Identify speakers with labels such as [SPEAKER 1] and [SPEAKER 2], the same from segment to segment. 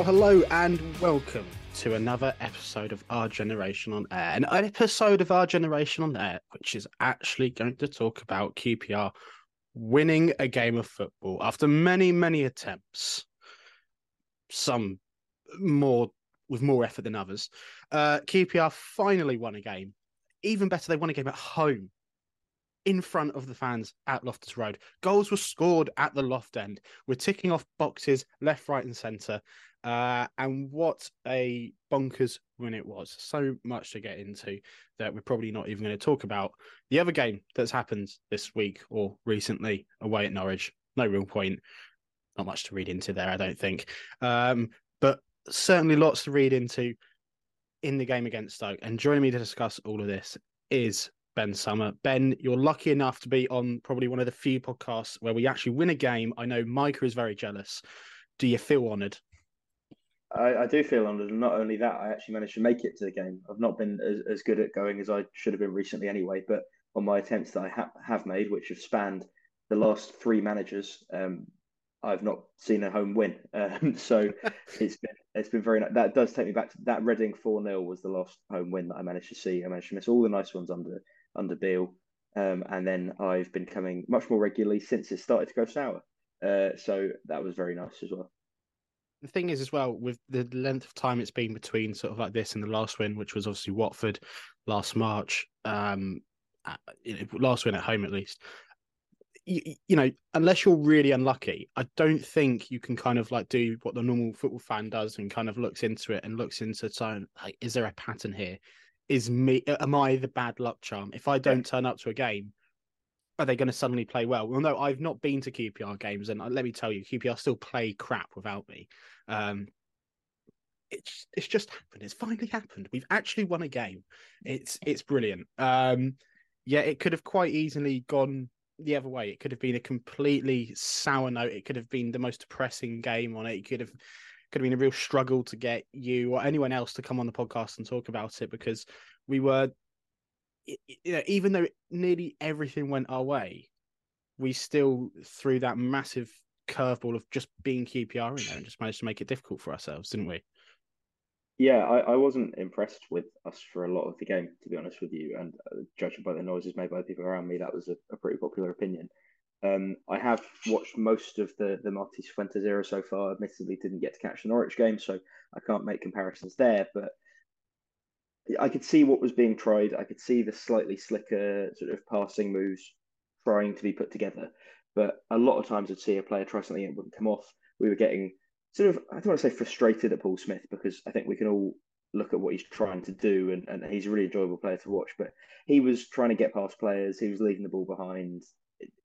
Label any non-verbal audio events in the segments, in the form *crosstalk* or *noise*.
[SPEAKER 1] Well, hello and welcome to another episode of Our Generation on Air. An episode of Our Generation on Air, which is actually going to talk about QPR winning a game of football after many, many attempts. Some more with more effort than others. Uh, QPR finally won a game. Even better, they won a game at home in front of the fans at Loftus Road. Goals were scored at the loft end. We're ticking off boxes left, right, and centre. Uh, and what a bonkers win it was. So much to get into that we're probably not even going to talk about. The other game that's happened this week or recently away at Norwich, no real point. Not much to read into there, I don't think. Um, but certainly lots to read into in the game against Stoke. And joining me to discuss all of this is Ben Summer. Ben, you're lucky enough to be on probably one of the few podcasts where we actually win a game. I know Micah is very jealous. Do you feel honoured?
[SPEAKER 2] I, I, do feel honoured, and not only that, I actually managed to make it to the game. I've not been as, as good at going as I should have been recently, anyway. But on my attempts that I ha- have made, which have spanned the last three managers, um, I've not seen a home win. *laughs* Um, so *laughs* it's been it's been very. That does take me back to that Reading four 0 was the last home win that I managed to see. I managed to miss all the nice ones under under Beale, um, and then I've been coming much more regularly since it started to go sour. Uh, so that was very nice as well
[SPEAKER 1] the thing is as well with the length of time it's been between sort of like this and the last win, which was obviously Watford last March, um, uh, last win at home at least. You, you, know, unless you're really unlucky, I don't think you can kind of like do what the normal football fan does and kind of looks into it and looks into so like, is there a pattern here? Is me am I the bad luck charm? If I don't turn up to a game, are they going to suddenly play well? Well, no, I've not been to QPR games, and uh, let me tell you, QPR still play crap without me. Um, it's it's just happened. It's finally happened. We've actually won a game. It's it's brilliant. Um, yeah, it could have quite easily gone the other way. It could have been a completely sour note. It could have been the most depressing game on it. It could have could have been a real struggle to get you or anyone else to come on the podcast and talk about it because we were you know, even though nearly everything went our way, we still threw that massive curveball of just being QPR in there and just managed to make it difficult for ourselves, didn't we?
[SPEAKER 2] Yeah, I, I wasn't impressed with us for a lot of the game, to be honest with you. And uh, judging by the noises made by the people around me, that was a, a pretty popular opinion. Um, I have watched most of the the Martí Cifuentes era so far. Admittedly, didn't get to catch the Norwich game, so I can't make comparisons there. But I could see what was being tried. I could see the slightly slicker sort of passing moves trying to be put together. But a lot of times I'd see a player try something and it wouldn't come off. We were getting sort of, I don't want to say frustrated at Paul Smyth because I think we can all look at what he's trying to do and, and he's a really enjoyable player to watch. But he was trying to get past players, he was leaving the ball behind.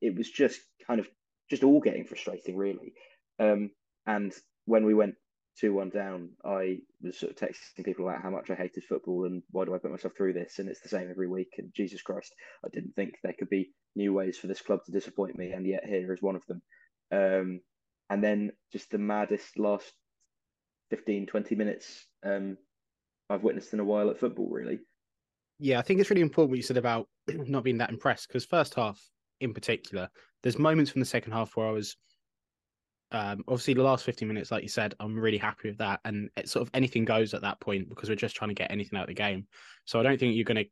[SPEAKER 2] It, was just kind of just all getting frustrating, really. Um, and when we went two one down, I was sort of texting people about how much I hated football and why do I put myself through this? And it's the same every week. And Jesus Christ, I didn't think there could be new ways for this club to disappoint me, and yet here is one of them. Um, and then just the maddest last 15, 20 minutes um, I've witnessed in a while at football, really.
[SPEAKER 1] Yeah, I think it's really important what you said about *clears throat* not being that impressed because first half in particular, there's moments from the second half where I was um, obviously the last 15 minutes, like you said, I'm really happy with that. And sort of anything goes at that point because we're just trying to get anything out of the game. So I don't think you're going to,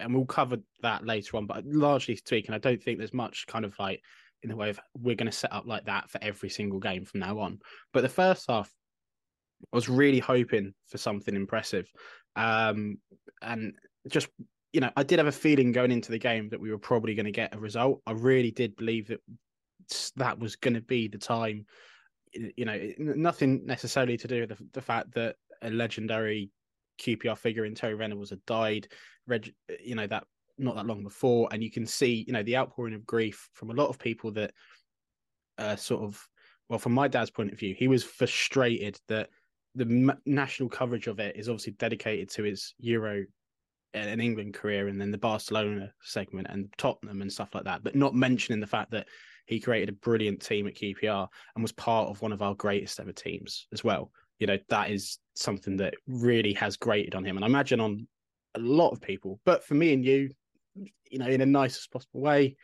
[SPEAKER 1] and we'll cover that later on, but largely speaking, I don't think there's much kind of like in the way of we're going to set up like that for every single game from now on. But the first half, I was really hoping for something impressive. Um, and just, you know, I did have a feeling going into the game that we were probably going to get a result. I really did believe that that was going to be the time. You know, nothing necessarily to do with the, the fact that a legendary QPR figure in Terry Venables had died. Reg, you know that not that long before, and you can see you know the outpouring of grief from a lot of people that uh, sort of well, from my dad's point of view, he was frustrated that the national coverage of it is obviously dedicated to his Euro Uh, and England career, and then the Barcelona segment and Tottenham and stuff like that, but not mentioning the fact that he created a brilliant team at QPR and was part of one of our greatest ever teams as well. You know, that is something that really has grated on him. And I imagine on a lot of people, but for me and you, you know, in a nicest possible way,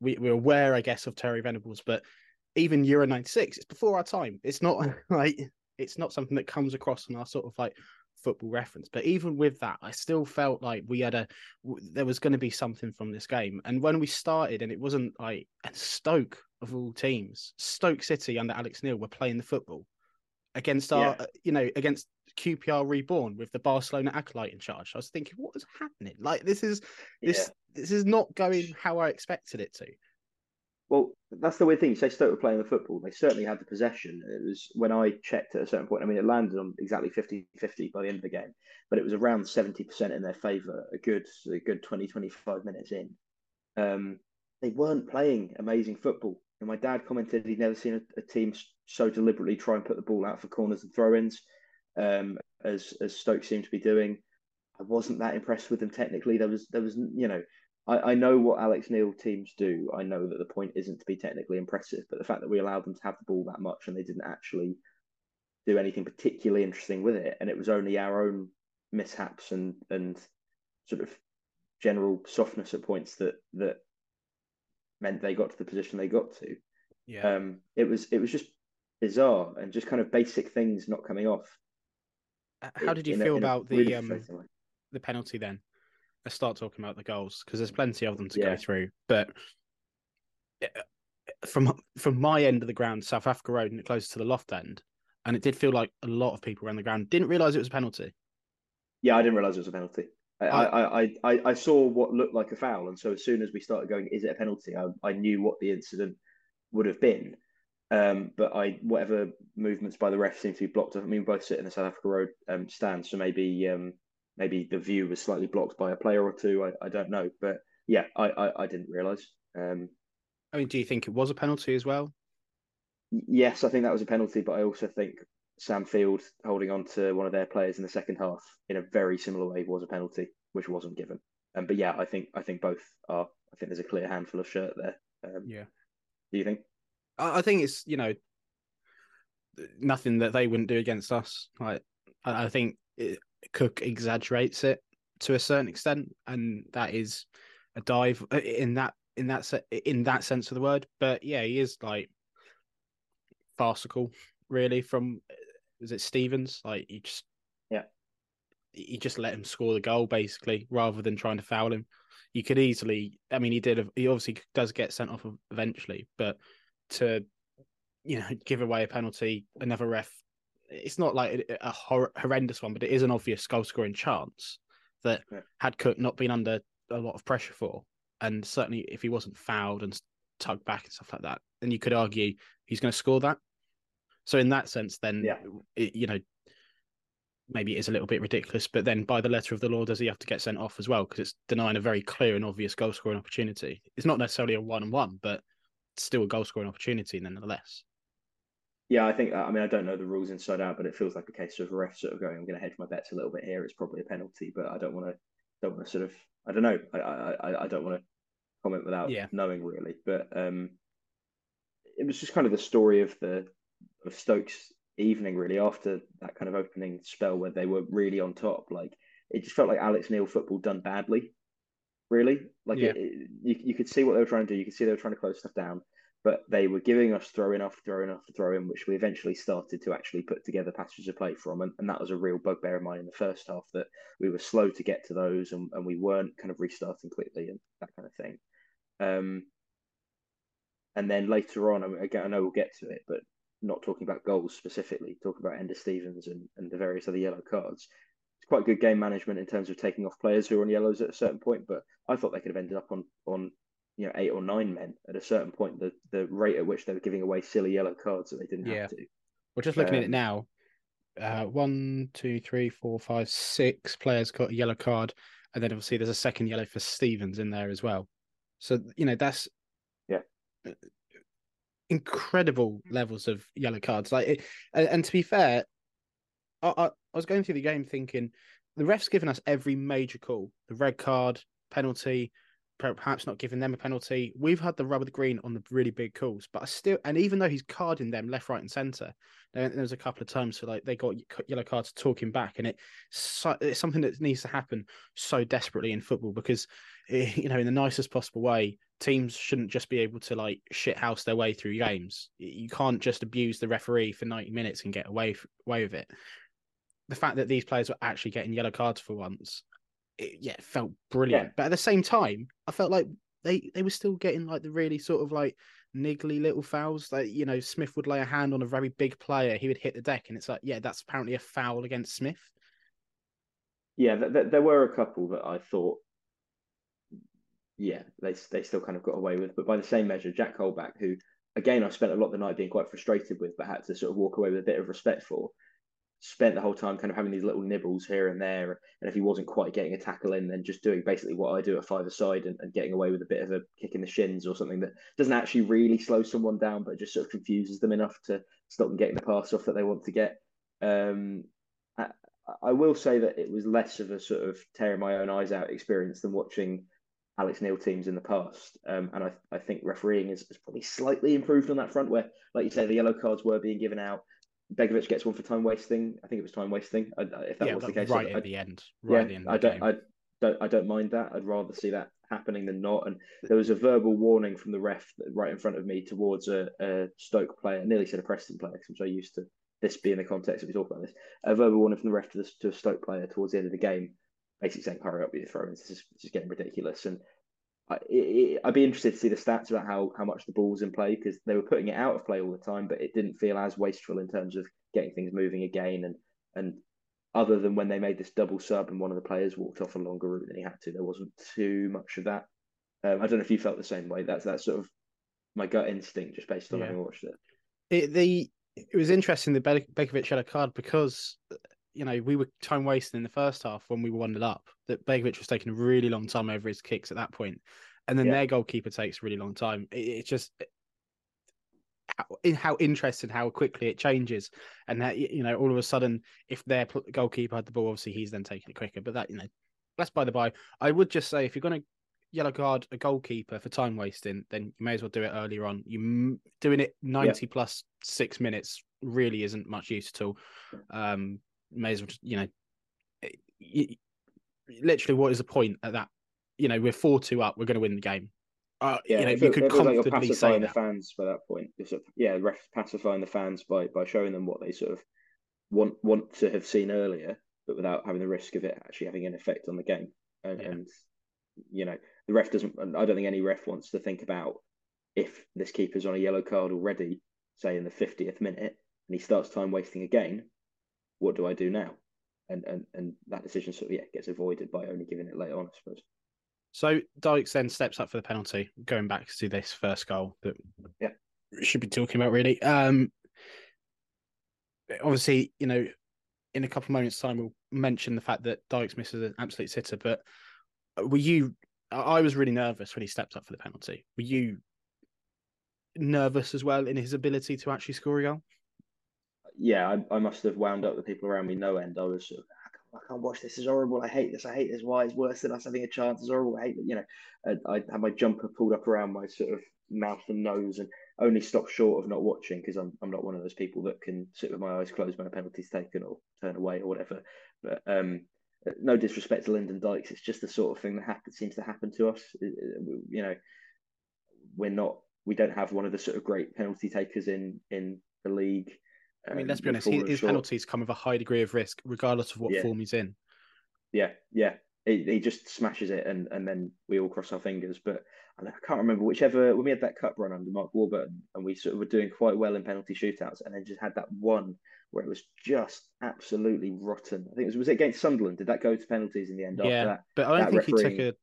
[SPEAKER 1] we, we're aware, I guess, of Terry Venables, but even Euro 96, it's before our time. It's not *laughs* like it's not something that comes across in our sort of like football reference. But even with that, I still felt like we had a there was going to be something from this game. And when we started, and it wasn't like and Stoke of all teams, Stoke City under Alex Neil were playing the football against our, yeah. Uh, you know, against QPR reborn with the Barcelona acolyte in charge. I was thinking, what is happening? Like this is this yeah. this is not going how I expected it to.
[SPEAKER 2] Well, that's the weird thing. You say Stoke were playing the football. They certainly had the possession. It was when I checked at a certain point. I mean, it landed on exactly 50-50 by the end of the game, but it was around 70% in their favour, a good a good 20, 25 minutes in. Um, they weren't playing amazing football. And my dad commented he'd never seen a, a team so deliberately try and put the ball out for corners and throw-ins um, as as Stoke seemed to be doing. I wasn't that impressed with them technically. There was there was you know I, I know what Alex Neil teams do. I know that the point isn't to be technically impressive, but the fact that we allowed them to have the ball that much and they didn't actually do anything particularly interesting with it, and it was only our own mishaps and and sort of general softness at points that that meant they got to the position they got to.
[SPEAKER 1] Yeah.
[SPEAKER 2] Um, it was it was just bizarre and just kind of basic things not coming off.
[SPEAKER 1] How did you feel a, about the um the penalty then? Let's start talking about the goals because there's plenty of them to yeah. go through. But eh, from from my end of the ground, South Africa Road, and close to the loft end, and it did feel like a lot of people around the ground didn't realise it was a penalty.
[SPEAKER 2] Yeah, I didn't realise it was a penalty. I, I, I, I, I saw what looked like a foul, and so as soon as we started going, is it a penalty? I, I knew what the incident would have been. Um, but I whatever movements by the ref seem to be blocked. I mean, we both sit in the South Africa Road um, stand, so maybe um, maybe the view was slightly blocked by a player or two. I, I don't know, but yeah, I I, I didn't realise. Um,
[SPEAKER 1] I mean, do you think it was a penalty as well?
[SPEAKER 2] Yes, I think that was a penalty, but I also think Sam Field holding on to one of their players in the second half in a very similar way was a penalty, which wasn't given. Um, but yeah, I think I think both are. I think there's a clear handful of shirt there. Um,
[SPEAKER 1] yeah.
[SPEAKER 2] Do you think?
[SPEAKER 1] I, I think it's you know nothing that they wouldn't do against us. Like I, I think it, Cook exaggerates it to a certain extent, and that is a dive uh, in that in that se- in that sense of the word. But yeah, he is like farcical, really. From is it Stevens? Like he just
[SPEAKER 2] yeah,
[SPEAKER 1] he just let him score the goal basically, rather than trying to foul him. You could easily, I mean, he did. He obviously does get sent off eventually, but to you know give away a penalty, another ref it's not like a hor- horrendous one, but it is an obvious goal scoring chance that yeah. had Cook not been under a lot of pressure for, and certainly if he wasn't fouled and tugged back and stuff like that, then you could argue he's going to score that. So in that sense, then
[SPEAKER 2] yeah.
[SPEAKER 1] it, you know maybe it is a little bit ridiculous, but then by the letter of the law, does he have to get sent off as well because it's denying a very clear and obvious goal scoring opportunity? It's not necessarily a one on one, but still a goal scoring opportunity nonetheless.
[SPEAKER 2] Yeah, I think. I mean, I don't know the rules inside out, but it feels like a case of a ref sort of going, "I'm going to hedge my bets a little bit here. It's probably a penalty, but I don't want to. Don't want to sort of. I don't know. I I I don't want to comment without
[SPEAKER 1] yeah.
[SPEAKER 2] knowing really. But um, it was just kind of the story of the of Stokes' evening really after that kind of opening spell where they were really on top. Like it just felt like Alex Neil football done badly. Really, like yeah. it, it, you you could see what they were trying to do. You could see they were trying to close stuff down but they were giving us throwing off, throwing off, in after which we eventually started to actually put together passages of play from. And, and that was a real bugbear of mine in the first half that we were slow to get to those and, and we weren't kind of restarting quickly and that kind of thing. Um, and then later on, I, mean, again, I know we'll get to it, but not talking about goals specifically, talking about Enda Stevens and, and the various other yellow cards. It's quite good game management in terms of taking off players who are on yellows at a certain point, but I thought they could have ended up on on you know eight or nine men at a certain point. The the rate at which they were giving away silly yellow cards that they didn't yeah. have to.
[SPEAKER 1] We're just looking um, at it um, now. Uh, one, two, three, four, five, six players got a yellow card, and then obviously there's a second yellow for Stevens in there as well. So you know that's
[SPEAKER 2] yeah
[SPEAKER 1] incredible levels of yellow cards. Like, it, and, and, to be fair, I, I, I was going through the game thinking the ref's given us every major call: the red card, penalty, perhaps not giving them a penalty. We've had the rub of the green on the really big calls, but I still, and even though he's carding them left, right, and centre, there, there's a couple of times so like they got yellow cards talking back, and it it's something that needs to happen so desperately in football because eh, *laughs* you know, in the nicest possible way, teams shouldn't just be able to like shithouse their way through games. You can't just abuse the referee for 90 minutes and get away away with it. The fact that these players were actually getting yellow cards for once, it, yeah, it felt brilliant. Yeah. But at the same time, I felt like they they were still getting like the really sort of like niggly little fouls. Like you know, Smyth would lay a hand on a very big player, he would hit the deck, and it's like, yeah, that's apparently a foul against Smyth.
[SPEAKER 2] Yeah, th- th- there were a couple that I thought yeah, they they still kind of got away with. But by the same measure, Jack Colback, who again I spent a lot of the night being quite frustrated with, but had to sort of walk away with a bit of respect for, spent the whole time kind of having these little nibbles here and there. And if he wasn't quite getting a tackle in, then just doing basically what I do at five aside and, and getting away with a bit of a kick in the shins or something that doesn't actually really slow someone down, but just sort of confuses them enough to stop them getting the pass off that they want to get. Um, I, I will say that it was less of a sort of tearing my own eyes out experience than watching Alex Neil teams in the past. Um, and I, I think refereeing has, has, probably slightly improved on that front where, like you say, the yellow cards were being given out. Begovic gets one for time wasting. I think it was time wasting. if that
[SPEAKER 1] yeah,
[SPEAKER 2] was the case,
[SPEAKER 1] right I, at the end. Right yeah, the end
[SPEAKER 2] I don't, I don't, I don't mind that. I'd rather see that happening than not. And there was a verbal warning from the ref right in front of me towards a, a Stoke player. I nearly said a Preston player because I'm so used to this being the context that we talk about this. A verbal warning from the ref to, the, to a Stoke player towards the end of the game basically saying, "Hurry up with your throw-ins. This is, this is getting ridiculous." And I, it, I'd be interested to see the stats about how how much the ball's in play because they were putting it out of play all the time, but it didn't feel as wasteful in terms of getting things moving again. And and other than when they made this double sub and one of the players walked off a longer route than he had to, there wasn't too much of that. Um, I don't know if you felt the same way. That's that sort of my gut instinct just based on yeah. having watched it.
[SPEAKER 1] it. The it was interesting that Begovic had a card because you know, we were time wasting in the first half when we were one up. That Begovic was taking a really long time over his kicks at that point, and then yeah. their goalkeeper takes a really long time. It, it's just how, how interesting how quickly it changes, and that you know, all of a sudden, if their goalkeeper had the ball, obviously he's then taking it quicker. But that you know, that's by the by. I would just say if you're going to yellow card a goalkeeper for time wasting, then you may as well do it earlier on. You doing it ninety yeah. plus six minutes really isn't much use at all. Um, may as well just, you know, you, literally, what is the point at that? You know, we're four two up. We're going to win the game. Uh, yeah, you know, you could comfortably like say
[SPEAKER 2] the fans by that point. Sort of, yeah, ref pacifying the fans by by showing them what they sort of want want to have seen earlier, but without having the risk of it actually having an effect on the game. And, yeah. and you know, the ref doesn't. I don't think any ref wants to think about if this keeper's on a yellow card already, say in the fiftieth minute, and he starts time wasting again what do I do now? And and and that decision sort of yeah gets avoided by only giving it later on, I suppose.
[SPEAKER 1] So Dykes then steps up for the penalty, going back to this first goal that
[SPEAKER 2] yeah
[SPEAKER 1] we should be talking about really. Um, obviously, you know, in a couple of moments' time, we'll mention the fact that Dykes misses an absolute sitter. But were you? I was really nervous when he stepped up for the penalty. Were you nervous as well in his ability to actually score a goal?
[SPEAKER 2] Yeah, I, I, must have wound up the people around me no end. I was sort of, I can't watch this. It's horrible. I hate this. I hate this. Why? It's worse than us having a chance. It's horrible. I hate it. You know, I, I had my jumper pulled up around my sort of mouth and nose and only stopped short of not watching because I'm, I'm not one of those people that can sit with my eyes closed when a penalty's taken or turn away or whatever. But um, no disrespect to Lyndon Dykes. It's just the sort of thing that happens, seems to happen to us. You know, we're not, we don't have one of the sort of great penalty takers in, in the league.
[SPEAKER 1] I mean, um, let's be honest. His, his penalties come with a high degree of risk, regardless of what
[SPEAKER 2] yeah.
[SPEAKER 1] form he's in.
[SPEAKER 2] Yeah, yeah. He, he just smashes it, and, and then we all cross our fingers. But I can't remember whichever when we had that cup run under Mark Warburton, and we sort of were doing quite well in penalty shootouts, and then just had that one where it was just absolutely rotten. I think it was was it against Sunderland? Did that go to penalties in the end?
[SPEAKER 1] Yeah,
[SPEAKER 2] that,
[SPEAKER 1] but I don't think refereeing... he took a.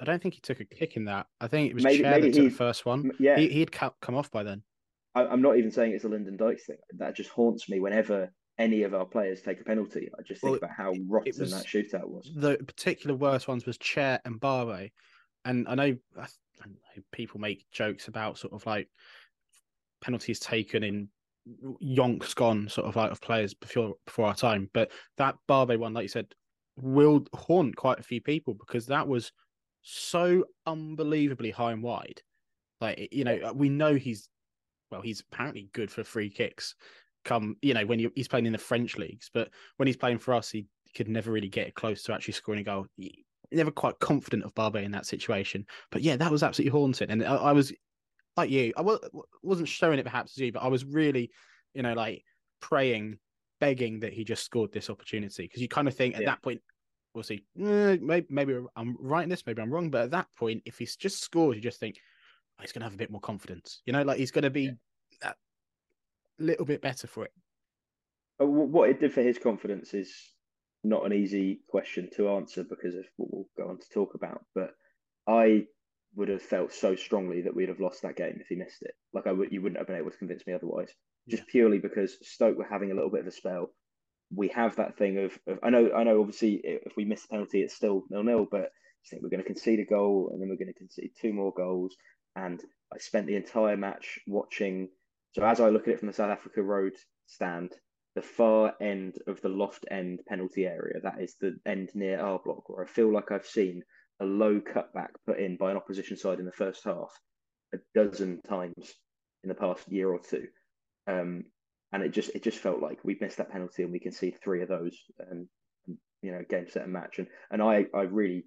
[SPEAKER 1] I don't think he took a kick in that. I think it was maybe, Chair maybe that took the first one. Yeah, he, he'd come off by then.
[SPEAKER 2] I, am not even saying it's a Lyndon Dykes thing. That just haunts me whenever any of our players take a penalty. I just think well, about how rotten was, that shootout was.
[SPEAKER 1] The particular worst ones was Chair and Barbet. And I know, I know people make jokes about sort of like penalties taken in yonks gone sort of like of players before before our time. But that Barbet one, like you said, will haunt quite a few people because that was so unbelievably high and wide. Like you know, we know he's well, he's apparently good for free kicks. Come, you know, when he's playing in the French leagues, but when he's playing for us, he could never really get close to actually scoring a goal. never quite confident of Barbet in that situation. But yeah, that was absolutely haunting, and I, I was like you, I was, wasn't showing it perhaps to you, but I was really, you know, like praying, begging that he just scored this opportunity because you kind of think at yeah. that point, we'll see, eh, maybe, maybe I'm right in this, maybe I'm wrong, but at that point, if he's just scored, you just think he's going to have a bit more confidence, you know, like he's going to be yeah. that little bit better for it.
[SPEAKER 2] Uh, what it did for his confidence is not an easy question to answer because of what we'll go on to talk about. But I would have felt so strongly that we'd have lost that game if he missed it. Like I would, you wouldn't have been able to convince me otherwise. Just yeah. purely because Stoke were having a little bit of a spell. We have that thing of, of I know, I know. Obviously, if we miss the penalty, it's still nil nil. But I think we're going to concede a goal, and then we're going to concede two more goals. And I spent the entire match watching. So as I look at it from the South Africa Road stand, the far end of the loft end penalty area. That is the end near our block, where I feel like I've seen a low cutback put in by an opposition side in the first half a dozen times in the past year or two. Um, and it just it just felt like we missed that penalty and we conceded three of those and, and you know game set and match and and I I really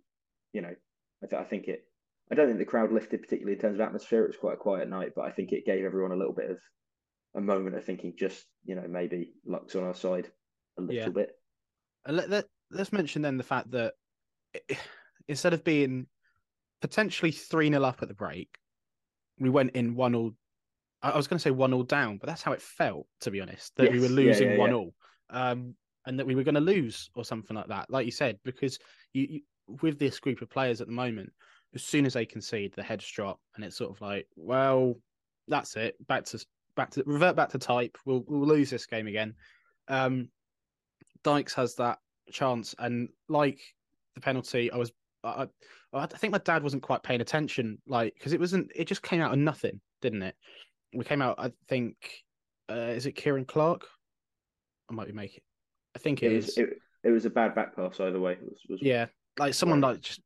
[SPEAKER 2] you know I, th- I think it I don't think the crowd lifted particularly in terms of atmosphere it was quite a quiet night but I think it gave everyone a little bit of a moment of thinking just you know maybe luck's on our side a little yeah. bit.
[SPEAKER 1] And let, let, let's mention then the fact that *sighs* instead of being potentially 3 0 up at the break, we went in 1 all. I was going to say 1 all down, but that's how it felt, to be honest, that yes. we were losing 1 yeah, all. Um, and that we were going to lose or something like that, like you said, because you, you, with this group of players at the moment, as soon as they concede, the heads drop, and it's sort of like, well, that's it, back to back to revert back to type. We'll we'll lose this game again. Um, Dykes has that chance, and like the penalty, I was I, I think my dad wasn't quite paying attention, like because it wasn't. It just came out of nothing, didn't it? We came out. I think uh, is it Kieran Clark? I might be making. I think it, it
[SPEAKER 2] was, It, it, was a bad back pass either way. Was, was...
[SPEAKER 1] Yeah, like someone like just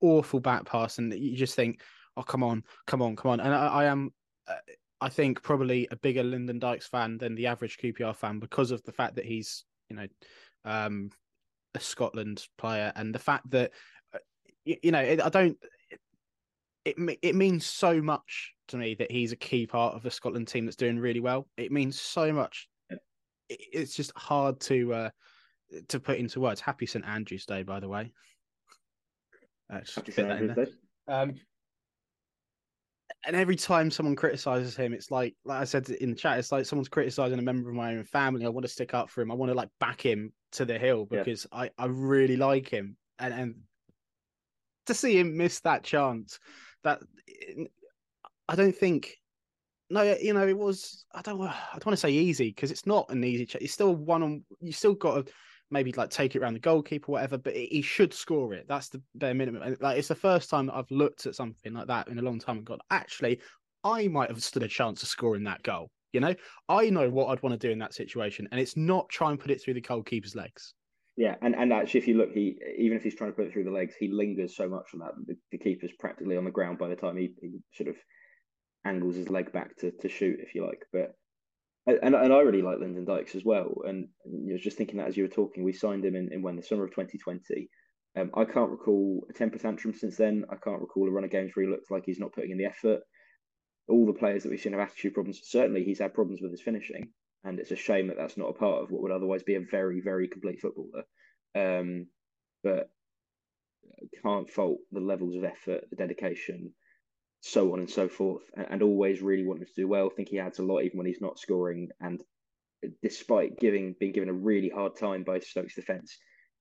[SPEAKER 1] awful back pass, and you just think, oh come on, come on, come on. And I, I am. Uh, I think probably a bigger Lyndon Dykes fan than the average QPR fan because of the fact that he's, you know, um, a Scotland player and the fact that, uh, you, you know, it, I don't. It, it it means so much to me that he's a key part of the Scotland team that's doing really well. It means so much. It's just hard to uh, to put into words. Happy St Andrew's Day, by the way.
[SPEAKER 2] Uh, Happy St Andrew's Day. Um,
[SPEAKER 1] and every time someone criticizes him, it's like, like I said in the chat, it's like someone's criticizing a member of my own family. I want to stick up for him. I want to like back him to the hill because yeah. I, I really like him. And and to see him miss that chance, that I don't think. No, you know it was. I don't. I don't want to say easy because it's not an easy. Ch- it's still one on. You still got to maybe like take it around the goalkeeper, whatever. But he should score it. That's the bare minimum. Like it's the first time that I've looked at something like that in a long time and gone, actually, I might have stood a chance of scoring that goal. You know, I know what I'd want to do in that situation, and it's not try and put it through the goalkeeper's legs.
[SPEAKER 2] Yeah, and, and actually, if you look, he even if he's trying to put it through the legs, he lingers so much on that. The, the keeper's practically on the ground by the time he, he sort of angles his leg back to, to shoot, if you like. But and and I really like Lyndon Dykes as well. And, you know, just thinking that as you were talking, we signed him in, in when the summer of 2020. Um, I can't recall a temper tantrum since then. I can't recall a run of games where he looks like he's not putting in the effort. All the players that we've seen have attitude problems. Certainly, he's had problems with his finishing, and it's a shame that that's not a part of what would otherwise be a very, very complete footballer. Um, but can't fault the levels of effort, the dedication, so on and so forth, and, always really wanting to do well. I think he adds a lot even when he's not scoring. And despite giving being given a really hard time by Stokes defence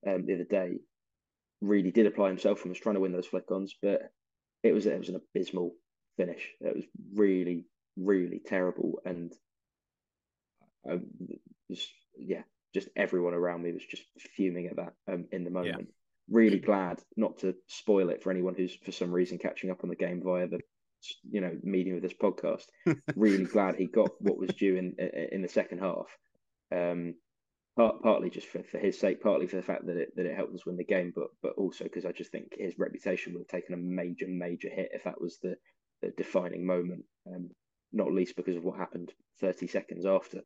[SPEAKER 2] um, the other day, really did apply himself and was trying to win those flick-ons, but it was it was an abysmal finish. It was really really terrible, and um, just yeah, just everyone around me was just fuming at that um, in the moment. Yeah. Really glad not to spoil it for anyone who's for some reason catching up on the game via the you know medium of this podcast. *laughs* really glad he got what was due in in the second half. Um, part, partly just for, for his sake, partly for the fact that it that it helped us win the game, but but also because I just think his reputation would have taken a major major hit if that was the, the defining moment. Um, not least because of what happened 30 seconds after.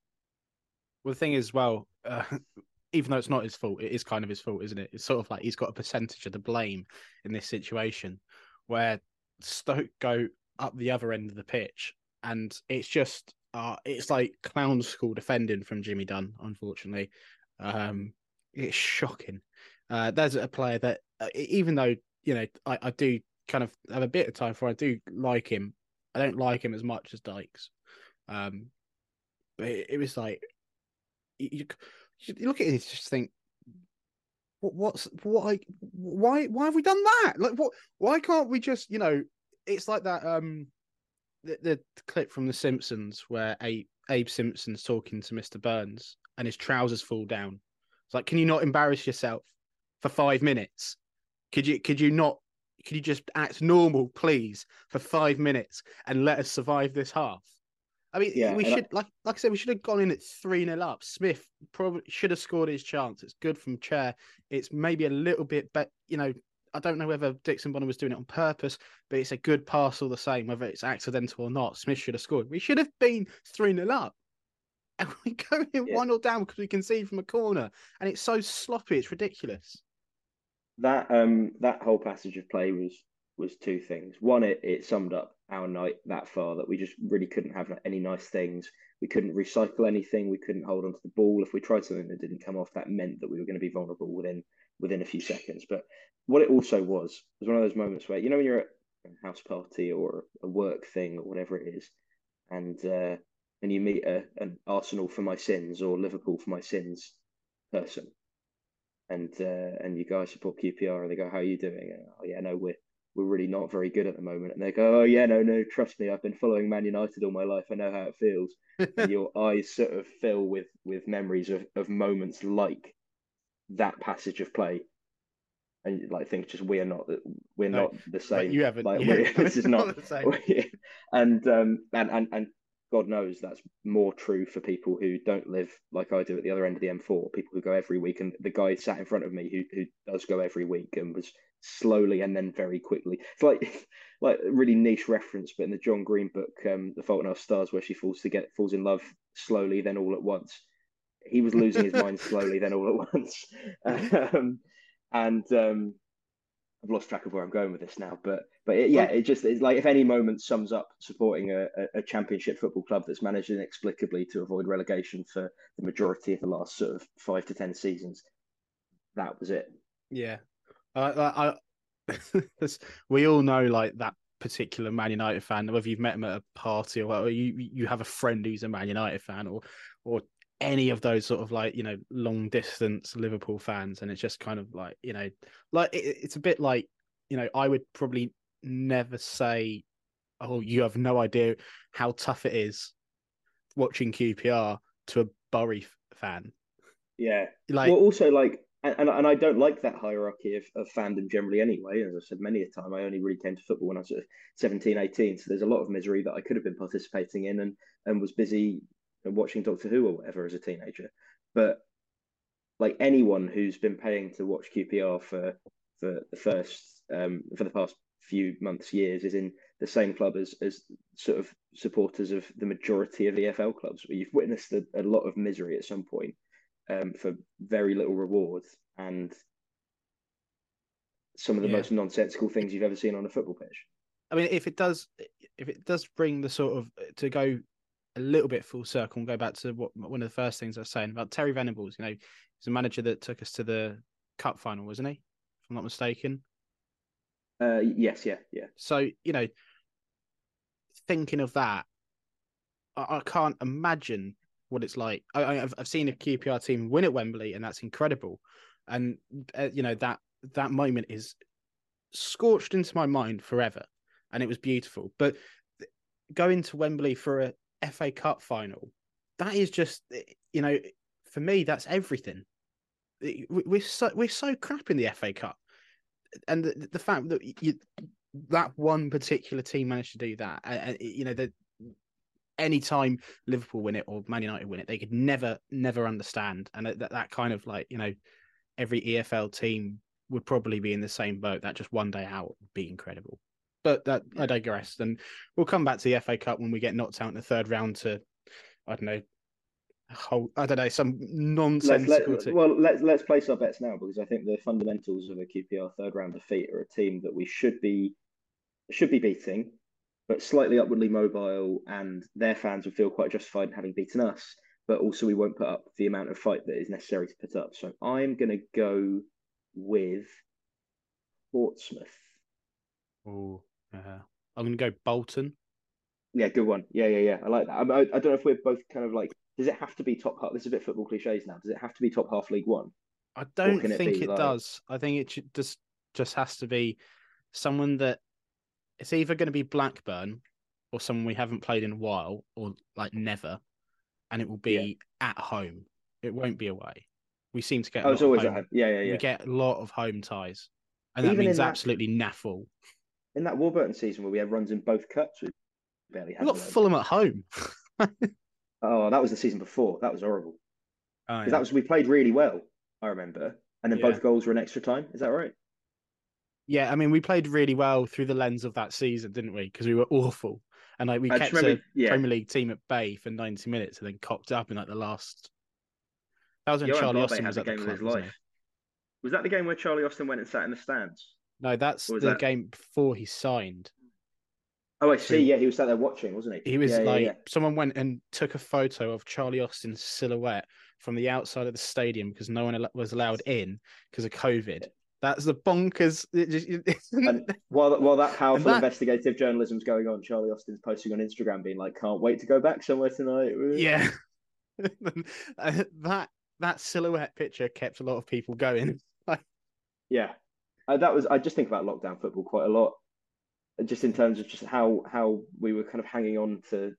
[SPEAKER 1] Well, the thing is, well, uh, *laughs* even though it's not his fault, it is kind of his fault, isn't it? It's sort of like he's got a percentage of the blame in this situation where Stoke go up the other end of the pitch and it's just uh, it's like clown school defending from Jimmy Dunne. unfortunately. Um, it's shocking. Uh, there's a player that, uh, even though you know, I, I do kind of have a bit of time for, I do like him. I don't like him as much as Dykes. Um, but it, it was like you, you, look at it, just think, what, what's why why why have we done that? Like, what? Why can't we just you know? It's like that um the, the clip from The Simpsons where Abe, Abe Simpson's talking to Mr. Burns and his trousers fall down. It's like, can you not embarrass yourself for five minutes? Could you could you not could you just act normal, please, for five minutes and let us survive this half? I mean, yeah, we should I... like like I said, we should have gone in at three 0 up. Smyth probably should have scored his chance. It's good from Chair. It's maybe a little bit, but you know, I don't know whether Dixon Bonner was doing it on purpose, but it's a good pass all the same, whether it's accidental or not. Smyth should have scored. We should have been 3 0 up. *laughs* And we go in yeah. 1 0 down because we can see from a corner. And it's so sloppy, it's ridiculous.
[SPEAKER 2] That um that whole passage of play was was two things. One, it, it summed up our night that far that we just really couldn't have any nice things. We couldn't recycle anything. We couldn't hold onto the ball. If we tried something that didn't come off, that meant that we were going to be vulnerable within within a few seconds. But what it also was was one of those moments where you know when you're at a house party or a work thing or whatever it is, and uh, and you meet a, an Arsenal for my sins or Liverpool for my sins person, and uh, and you guys support QPR and they go, how are you doing? And, oh yeah, no, we're we're really not very good at the moment. And they go, oh yeah, no, no, trust me, I've been following Man United all my life. I know how it feels. *laughs* and your eyes sort of fill with with memories of of moments like that passage of play and like think just we're not we're no, not the same.
[SPEAKER 1] You haven't.
[SPEAKER 2] Like
[SPEAKER 1] yeah, *laughs*
[SPEAKER 2] this is not, not the same. and um and, and and God knows that's more true for people who don't live like I do at the other end of the M4. People who go every week, and the guy sat in front of me who who does go every week and was slowly and then very quickly. It's like *laughs* like really niche reference, but in the John Green book, um, The Fault in Our Stars, where she falls to get falls in love slowly, then all at once. He was losing his mind slowly, then all at once. *laughs* Um, and um, I've lost track of where I'm going with this now, but but it, yeah, it just it's like if any moment sums up supporting a, a, championship football club that's managed inexplicably to avoid relegation for the majority of the last sort of five to ten seasons, that was it.
[SPEAKER 1] Yeah, uh, I, *laughs* we all know like that particular Man United fan, whether you've met him at a party or, or you you have a friend who's a Man United fan, or or any of those sort of like you know long distance Liverpool fans, and it's just kind of like you know like it, it's a bit like you know I would probably never say, oh, you have no idea how tough it is watching QPR to a Bury fan.
[SPEAKER 2] Yeah, like well, also like. And, and I don't like that hierarchy of, of fandom generally anyway. As I've said many a time, I only really came to football when I was sort of 17, 18. So there's a lot of misery that I could have been participating in and, and was busy watching Doctor Who or whatever as a teenager. But like anyone who's been paying to watch QPR for for the first um, for the past few months, years, is in the same club as as sort of supporters of the majority of EFL clubs, where you've witnessed a, a lot of misery at some point um, for very little reward and some of the yeah. most nonsensical things you've ever seen on a football pitch.
[SPEAKER 1] I mean, if it does, if it does bring the sort of to go a little bit full circle and go back to what one of the first things I was saying about Terry Venables. You know, he's a manager that took us to the cup final, wasn't he? If I'm not mistaken.
[SPEAKER 2] Uh, yes, yeah, yeah.
[SPEAKER 1] So you know, thinking of that, I, I can't imagine what it's like. I, have I've seen a QPR team win at Wembley, and that's incredible. And uh, you know that that moment is scorched into my mind forever, and it was beautiful. But going to Wembley for a FA Cup final, that is just you know for me that's everything. We're so we're so crap in the FA Cup, and the, the fact that you, that one particular team managed to do that, and you know that anytime Liverpool win it or Man United win it, they could never never understand, and that that kind of like you know every EFL team would probably be in the same boat. That just one day out would be incredible. But that I digress. And we'll come back to the FA Cup when we get knocked out in the third round to, I don't know, whole I don't know some
[SPEAKER 2] Let's, let,
[SPEAKER 1] to-
[SPEAKER 2] well, let's let's place our bets now because I think the fundamentals of a QPR third round defeat are a team that we should be should be beating, but slightly upwardly mobile, and their fans would feel quite justified in having beaten us. But also, we won't put up the amount of fight that is necessary to put up. So I'm going to go with Portsmouth.
[SPEAKER 1] Oh, yeah. I'm going to go Bolton.
[SPEAKER 2] Yeah, good one. Yeah, yeah, yeah. I like that. I, I, I don't know if we're both kind of like. Does it have to be top half? This is a bit football cliches now. Does it have to be top half League One?
[SPEAKER 1] I don't
[SPEAKER 2] can it
[SPEAKER 1] think it
[SPEAKER 2] like-
[SPEAKER 1] does. I think it just just has to be someone that it's either going to be Blackburn or someone we haven't played in a while or like never, and it will be at home. It won't be away. We seem to get. a
[SPEAKER 2] Oh, it's always at
[SPEAKER 1] home-
[SPEAKER 2] home. Yeah, yeah, yeah.
[SPEAKER 1] We get a lot of home ties, and that
[SPEAKER 2] Even in
[SPEAKER 1] means
[SPEAKER 2] that-
[SPEAKER 1] absolutely naffle.
[SPEAKER 2] In that Warburton season where we had runs in both cups, we barely had.
[SPEAKER 1] We got
[SPEAKER 2] one.
[SPEAKER 1] Fulham at home.
[SPEAKER 2] Oh, that was the season before. That was horrible.
[SPEAKER 1] Oh, yeah.
[SPEAKER 2] That was we played really well. I remember, and then
[SPEAKER 1] Yeah.
[SPEAKER 2] both goals were in extra time. Is that right?
[SPEAKER 1] Yeah, I mean, we played really well through the lens of that season, didn't we? Because we were awful, and like we
[SPEAKER 2] I
[SPEAKER 1] kept
[SPEAKER 2] remember-
[SPEAKER 1] a
[SPEAKER 2] yeah.
[SPEAKER 1] Premier League team at bay for ninety minutes, and then cocked up in like the last. That was when
[SPEAKER 2] Johan
[SPEAKER 1] Charlie Austin
[SPEAKER 2] had
[SPEAKER 1] was at the
[SPEAKER 2] game of his life. Was that the game where Charlie Austin went and sat in the stands?
[SPEAKER 1] No, that's the
[SPEAKER 2] that-
[SPEAKER 1] game before he signed.
[SPEAKER 2] Oh, I
[SPEAKER 1] So-
[SPEAKER 2] see. Yeah, he was sat there watching, wasn't he?
[SPEAKER 1] He was
[SPEAKER 2] yeah, yeah,
[SPEAKER 1] like,
[SPEAKER 2] yeah.
[SPEAKER 1] someone went and took a photo of Charlie Austin's silhouette from the outside of the stadium because no one was allowed in because of COVID. That's the bonkers. *laughs*
[SPEAKER 2] And *laughs* while while that powerful
[SPEAKER 1] that-
[SPEAKER 2] investigative journalism's going on, Charlie Austin's posting on Instagram being like, "Can't wait to go back somewhere tonight."
[SPEAKER 1] yeah, *laughs* Uh, that that silhouette picture kept a lot of people going.
[SPEAKER 2] Yeah, that was. I just think about lockdown football quite a lot, just in terms of just how how we were kind of hanging on to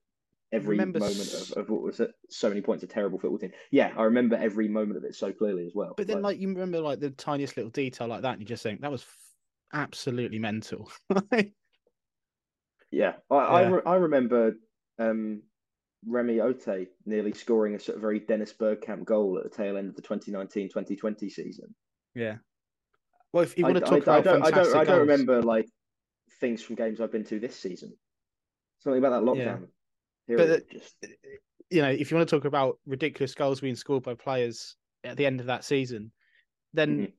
[SPEAKER 2] every
[SPEAKER 1] Remember
[SPEAKER 2] moment of, of what was it, so many points of terrible football team. Yeah, I remember every moment of it so clearly as well.
[SPEAKER 1] But then, like, you remember like the tiniest little detail like that, and you just think that was f- absolutely mental. *laughs*
[SPEAKER 2] yeah, I I, re- I remember um, Remy Ote nearly scoring a sort of very Dennis Bergkamp goal at the tail end of the 2019-2020 season.
[SPEAKER 1] yeah. Well, if you
[SPEAKER 2] I,
[SPEAKER 1] want to
[SPEAKER 2] I-
[SPEAKER 1] talk
[SPEAKER 2] I
[SPEAKER 1] about
[SPEAKER 2] don't, I don't, I don't remember like things from games I've been to this season. Something about that
[SPEAKER 1] Yeah.
[SPEAKER 2] lockdown period. just
[SPEAKER 1] you know, if you want to talk about ridiculous goals being scored by players at the end of that season, then
[SPEAKER 2] Mhm.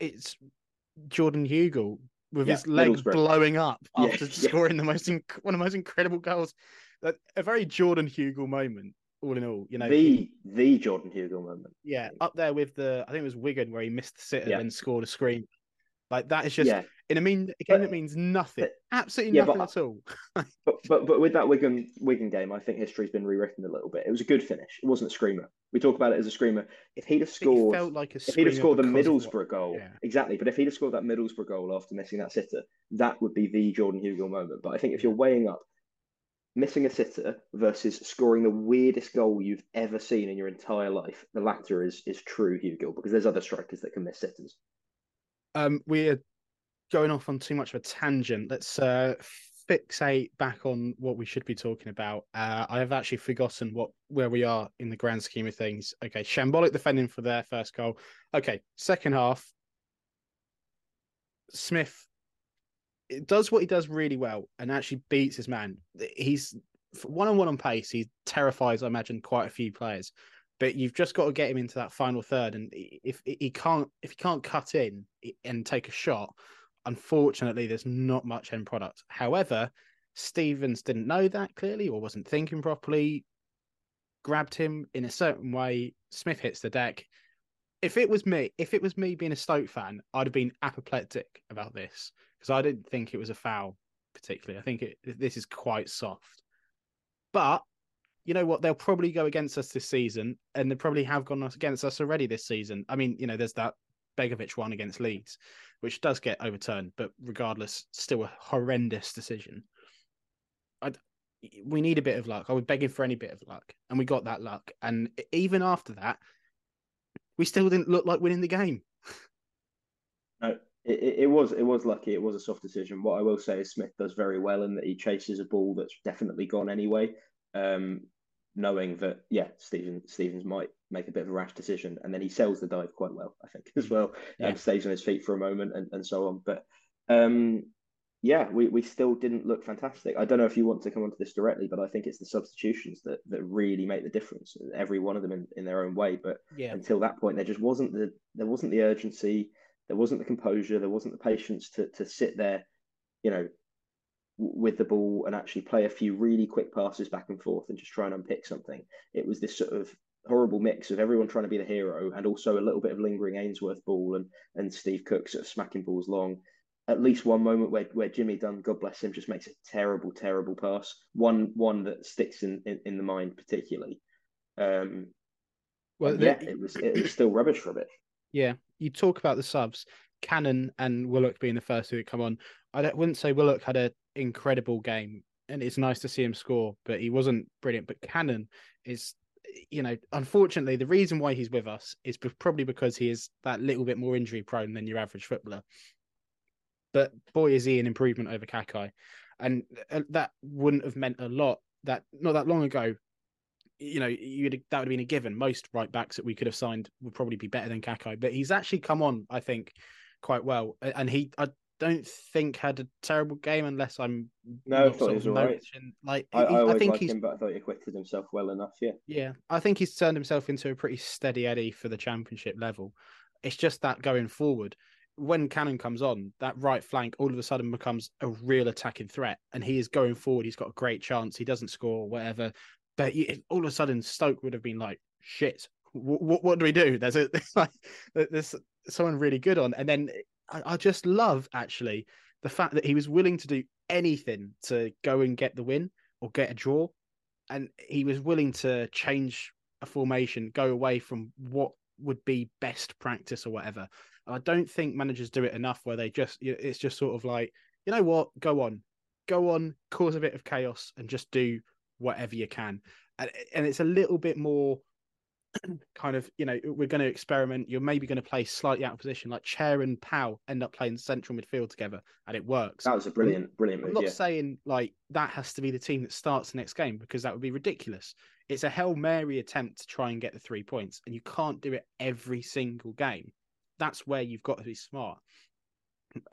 [SPEAKER 1] it's Jordan Hugill with
[SPEAKER 2] Yeah,
[SPEAKER 1] his legs blowing up after
[SPEAKER 2] yeah.
[SPEAKER 1] scoring the most inc- one of the most incredible goals. That a very Jordan Hugill moment, all in all. You know,
[SPEAKER 2] the the Jordan Hugill moment.
[SPEAKER 1] yeah, up there with the I think it was Wigan where he missed the sitter
[SPEAKER 2] Yeah.
[SPEAKER 1] and scored a screen. Like that is just
[SPEAKER 2] yeah,
[SPEAKER 1] in a mean a game
[SPEAKER 2] But-
[SPEAKER 1] that means nothing,
[SPEAKER 2] but-
[SPEAKER 1] absolutely
[SPEAKER 2] yeah, but
[SPEAKER 1] nothing at all. *laughs*
[SPEAKER 2] but but but with that Wigan Wigan game, I think history's been rewritten a little bit. It was a good finish. It wasn't a screamer. We talk about it as a screamer. If he'd have
[SPEAKER 1] It
[SPEAKER 2] scored,
[SPEAKER 1] felt like a
[SPEAKER 2] if he'd have scored the
[SPEAKER 1] because of what-
[SPEAKER 2] Middlesbrough goal,
[SPEAKER 1] yeah.
[SPEAKER 2] exactly. But if he'd have scored that Middlesbrough goal after missing that sitter, that would be the Jordan Hugill moment. But I think if you're weighing up missing a sitter versus scoring the weirdest goal you've ever seen in your entire life, the latter is is true Hugill, because there's other strikers that can miss sitters.
[SPEAKER 1] um, we're going off on too much of a tangent. Let's uh, fixate back on what we should be talking about. Uh, I have actually forgotten what where we are in the grand scheme of things. Okay, shambolic defending for their first goal. Okay, second half. Smyth it does what he does really well and actually beats his man. He's one on one on pace. He terrifies, I imagine, quite a few players. But you've just got to get him into that final third, and if he can't, if he can't cut in and take a shot, unfortunately, there's not much end product. However, Stevens didn't know that clearly, or wasn't thinking properly. Grabbed him in a certain way. Smyth hits the deck. If it was me, if it was me being a Stoke fan, I'd have been apoplectic about this because I didn't think it was a foul particularly. I think it, this is quite soft. But you know what? They'll probably go against us this season, and they probably have gone against us already this season. I mean, you know, there's that Begovic one against Leeds, which does get overturned, but regardless, still a horrendous decision. I, we need a bit of luck. I was begging for any bit of luck, and we got that luck. And even after that, we still didn't look like winning the game.
[SPEAKER 2] No, it, it, was it was lucky. It was a soft decision. What I will say is Smyth does very well in that he chases a ball that's definitely gone anyway, um, knowing that yeah, Stephen Stevens might make a bit of a rash decision, and then he sells the dive quite well, I think, as well.
[SPEAKER 1] Yeah.
[SPEAKER 2] Um, stays on his feet for a moment and, and so on. But um, yeah, we, we still didn't look fantastic. I don't know if you want to come onto this directly, but I think it's the substitutions that, that really make the difference. Every one of them in, in their own way. But
[SPEAKER 1] yeah.
[SPEAKER 2] until that point, there just wasn't the there wasn't the urgency, there wasn't the composure, there wasn't the patience to to sit there, you know, with the ball and actually play a few really quick passes back and forth and just try and unpick something. It was this sort of horrible mix of everyone trying to be the hero and also a little bit of lingering Ainsworth ball and and Steve Cook sort of smacking balls long at least one moment where, where Jimmy Dunne, God bless him, just makes a terrible, terrible pass. One one that sticks in, in, in the mind particularly. Um, well, yeah, it was it was still rubbish for a bit.
[SPEAKER 1] Yeah, you talk about the subs, Cannon and Willock being the first two to come on. I wouldn't say Willock had an incredible game, and it's nice to see him score, but he wasn't brilliant. But Cannon is, you know, unfortunately, the reason why he's with us is probably because he is that little bit more injury prone than your average footballer. But boy, is he an improvement over Kakay, and uh, that wouldn't have meant a lot. That not that long ago, you know, you'd that would have been a given. Most right backs that we could have signed would probably be better than Kakay, but he's actually come on, I think, quite well. And he, I don't think had a terrible game unless I'm
[SPEAKER 2] no, I thought he was all right.
[SPEAKER 1] Like
[SPEAKER 2] I, I, I think he's him, but I thought he acquitted himself well enough. Yeah,
[SPEAKER 1] yeah, I think he's turned himself into a pretty steady Eddie for the championship level. It's just that going forward, when Cannon comes on, that right flank all of a sudden becomes a real attacking threat, and he is going forward. He's got a great chance. He doesn't score, whatever. But he, all of a sudden, Stoke would have been like, "Shit, what, what do we do?" *laughs* There's a like, there's someone really good on, and then I, I just love actually the fact that he was willing to do anything to go and get the win or get a draw, and he was willing to change a formation, go away from what would be best practice or whatever I don't think managers do it enough where they just it's just sort of like, you know what, go on, go on, cause a bit of chaos and just do whatever you can. And, and it's a little bit more *clears throat* kind of, you know, we're going to experiment. You're maybe going to play slightly out of position, like Chair and Paal end up playing central midfield together, and it works.
[SPEAKER 2] That was a brilliant, brilliant move.
[SPEAKER 1] I'm not
[SPEAKER 2] yeah.
[SPEAKER 1] saying like that has to be the team that starts the next game because that would be ridiculous. It's a Hail Mary attempt to try and get the three points, and you can't do it every single game that's where you've got to be smart.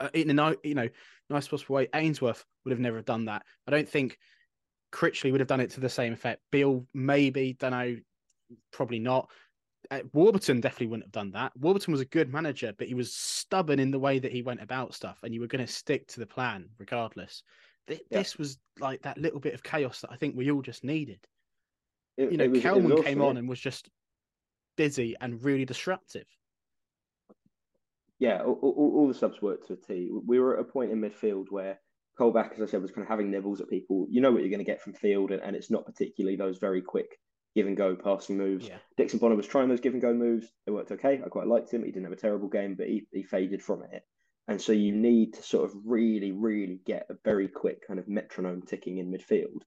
[SPEAKER 1] Uh, in a you know nice possible way, Ainsworth would have never done that. I don't think Critchley would have done it to the same effect. Beale maybe, don't know, probably not. Uh, Warburton definitely wouldn't have done that. Warburton was a good manager, but he was stubborn in the way that he went about stuff, and you were going to stick to the plan regardless. Th- yeah. This was like that little bit of chaos that I think we all just needed. It, you know, was, Kelman came on and was just busy and really disruptive
[SPEAKER 2] yeah, all, all, all, the subs worked to a T. We were at a point in midfield where Colback, as I said, was kind of having nibbles at people. You know what you're going to get from field, and, and it's not particularly those very quick give and go passing moves. Yeah. Dixon Bonner was trying those give and go moves. They worked okay. I quite liked him. He didn't have a terrible game, but he, he faded from it. And so you need to sort of really, really get a very quick kind of metronome ticking in midfield.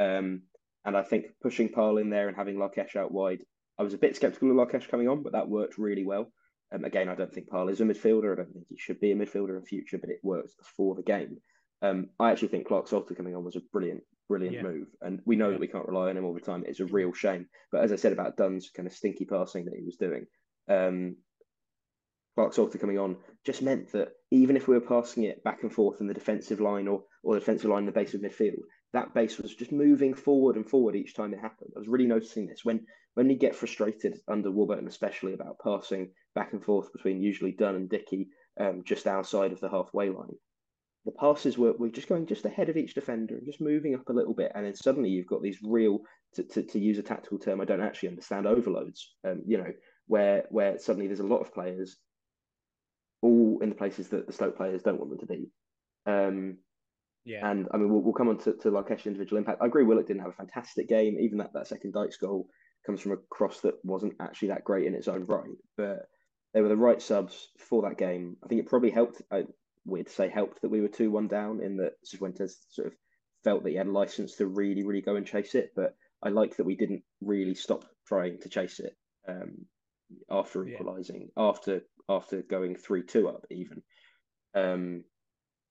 [SPEAKER 2] Um, and I think pushing Paal in there and having Larkeche out wide, I was a bit skeptical of Larkeche coming on, but that worked really well. Um, again, I don't think Paal is a midfielder. I don't think he should be a midfielder in future, but it works for the game. Um, I actually think Clarke Salter coming on was a brilliant, brilliant yeah. move, and we know yeah. that we can't rely on him all the time. It's a real shame. But as I said about Dunne's kind of stinky passing that he was doing, um, Clarke Salter coming on just meant that even if we were passing it back and forth in the defensive line or or the defensive line in the base of midfield, that base was just moving forward and forward each time it happened. I was really noticing this when when you get frustrated under Warburton, especially about passing back and forth between usually Dunne and Dickie um, just outside of the halfway line. The passes were, were just going just ahead of each defender and just moving up a little bit, and then suddenly you've got these real, to, to, to use a tactical term, I don't actually understand overloads. Um, you know, where where suddenly there's a lot of players, all in the places that the Stoke players don't want them to be. Um, yeah. And I mean, we'll, we'll come on to, to Larkeche individual impact. I agree, Willock didn't have a fantastic game. Even that, that second Dykes goal comes from a cross that wasn't actually that great in its own right. But they were the right subs for that game. I think it probably helped. I, weird to say helped that we were two one down in that Cifuentes sort of felt that he had license to really really go and chase it. But I like that we didn't really stop trying to chase it um, after equalising yeah. after after going three two up even um,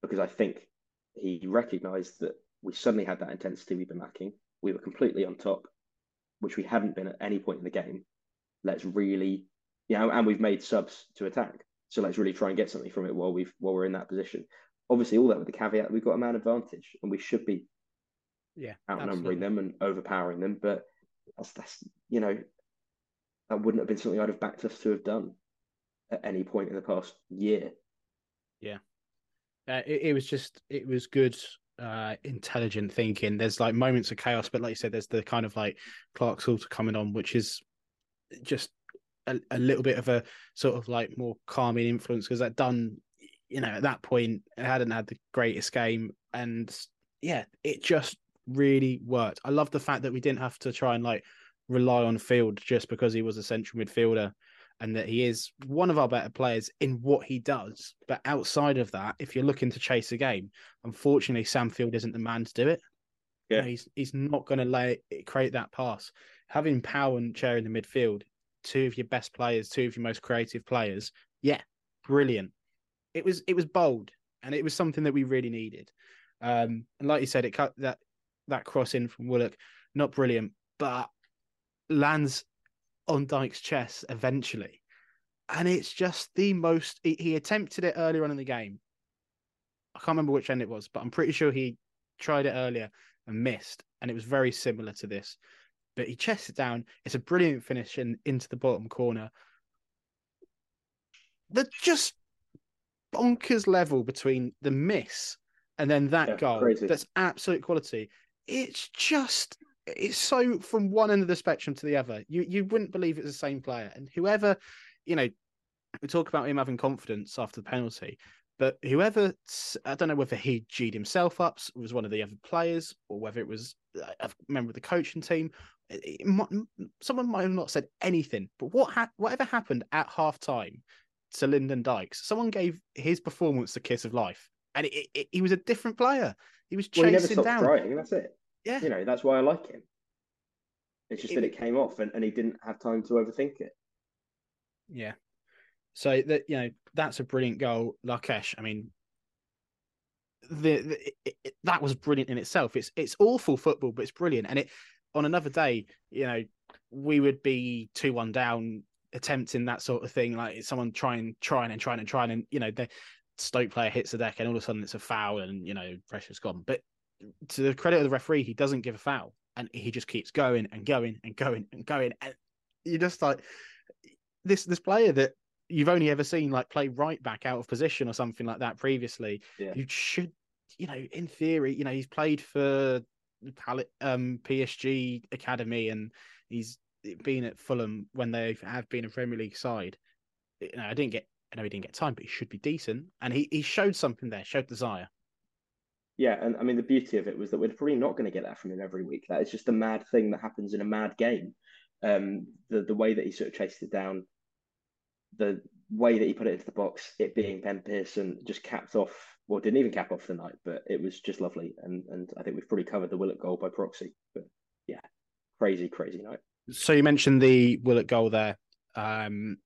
[SPEAKER 2] because I think he recognised that we suddenly had that intensity we've been lacking. We were completely on top, which we hadn't been at any point in the game. Let's really you know, and we've made subs to attack. So let's really try and get something from it while we've while we're in that position. obviously all that with the caveat we've got a man advantage and we should be
[SPEAKER 1] yeah
[SPEAKER 2] outnumbering absolutely. them and overpowering them. But that's that's you know that wouldn't have been something I'd have backed us to have done at any point in the past year.
[SPEAKER 1] Yeah, uh, it, it was just it was good uh intelligent thinking there's like moments of chaos but like you said there's the kind of like clarke salter coming on which is just a, a little bit of a sort of like more calming influence because that Dunne you know at that point it hadn't had the greatest game and yeah it just really worked i love the fact that we didn't have to try and like rely on field just because he was a central midfielder and that he is one of our better players in what he does. But outside of that, if you're looking to chase a game, unfortunately, Sam Field isn't the man to do it. Yeah, you know, he's he's not going to lay create that pass. Having Paal and Chair in the midfield, two of your best players, two of your most creative players, yeah, brilliant. It was it was bold, and it was something that we really needed. Um, and like you said, it cut that that cross in from Willock, not brilliant, but lands on Dykes' chest eventually. And it's just the most. He, he attempted it earlier on in the game. I can't remember which end it was, but I'm pretty sure he tried it earlier and missed. And it was very similar to this. But he chests it down. It's a brilliant finish in, into the bottom corner. The just bonkers level between the miss and then that yeah, goal. Crazy. That's absolute quality. It's just it's so from one end of the spectrum to the other. You you wouldn't believe it's the same player. And whoever, you know, we talk about him having confidence after the penalty, but whoever I don't know whether he G'd himself up, was one of the other players, or whether it was uh, a member of the coaching team. Might, someone might have not said anything, but what ha- whatever happened at half time to Lyndon Dykes, someone gave his performance the kiss of life, and it, it, he was a different player. He was chasing well, he down.
[SPEAKER 2] Trying, that's it. Yeah. You know, that's why I like him. It's just it, that it came off and, and he didn't have time to overthink it.
[SPEAKER 1] Yeah. So that you know, that's a brilliant goal. Larkeche, I mean, the, the it, it, that was brilliant in itself. It's it's awful football, but it's brilliant. And it on another day, you know, we would be two one down, attempting that sort of thing, like someone trying, trying and trying and trying, and you know, the Stoke player hits the deck, and all of a sudden it's a foul, and you know, pressure's gone. But to the credit of the referee, he doesn't give a foul and he just keeps going and going and going and going. And you're just like this this player that you've only ever seen like play right back out of position or something like that previously. Yeah. You should, you know, in theory, you know, he's played for um, PSG academy and he's been at Fulham when they have been a Premier League side. You know, I didn't get, I know he didn't get time, but he should be decent, and he he showed something there, showed desire.
[SPEAKER 2] Yeah, and I mean the beauty of it was that we're probably not going to get that from him every week. That is just a mad thing that happens in a mad game. Um, the the way that he sort of chased it down, the way that he put it into the box, it being Ben Pearson, just capped off. Well, didn't even cap off the night, but it was just lovely. And and I think we've probably covered the Willock goal by proxy. But yeah, crazy, crazy night.
[SPEAKER 1] So you mentioned the Willock goal there. Um,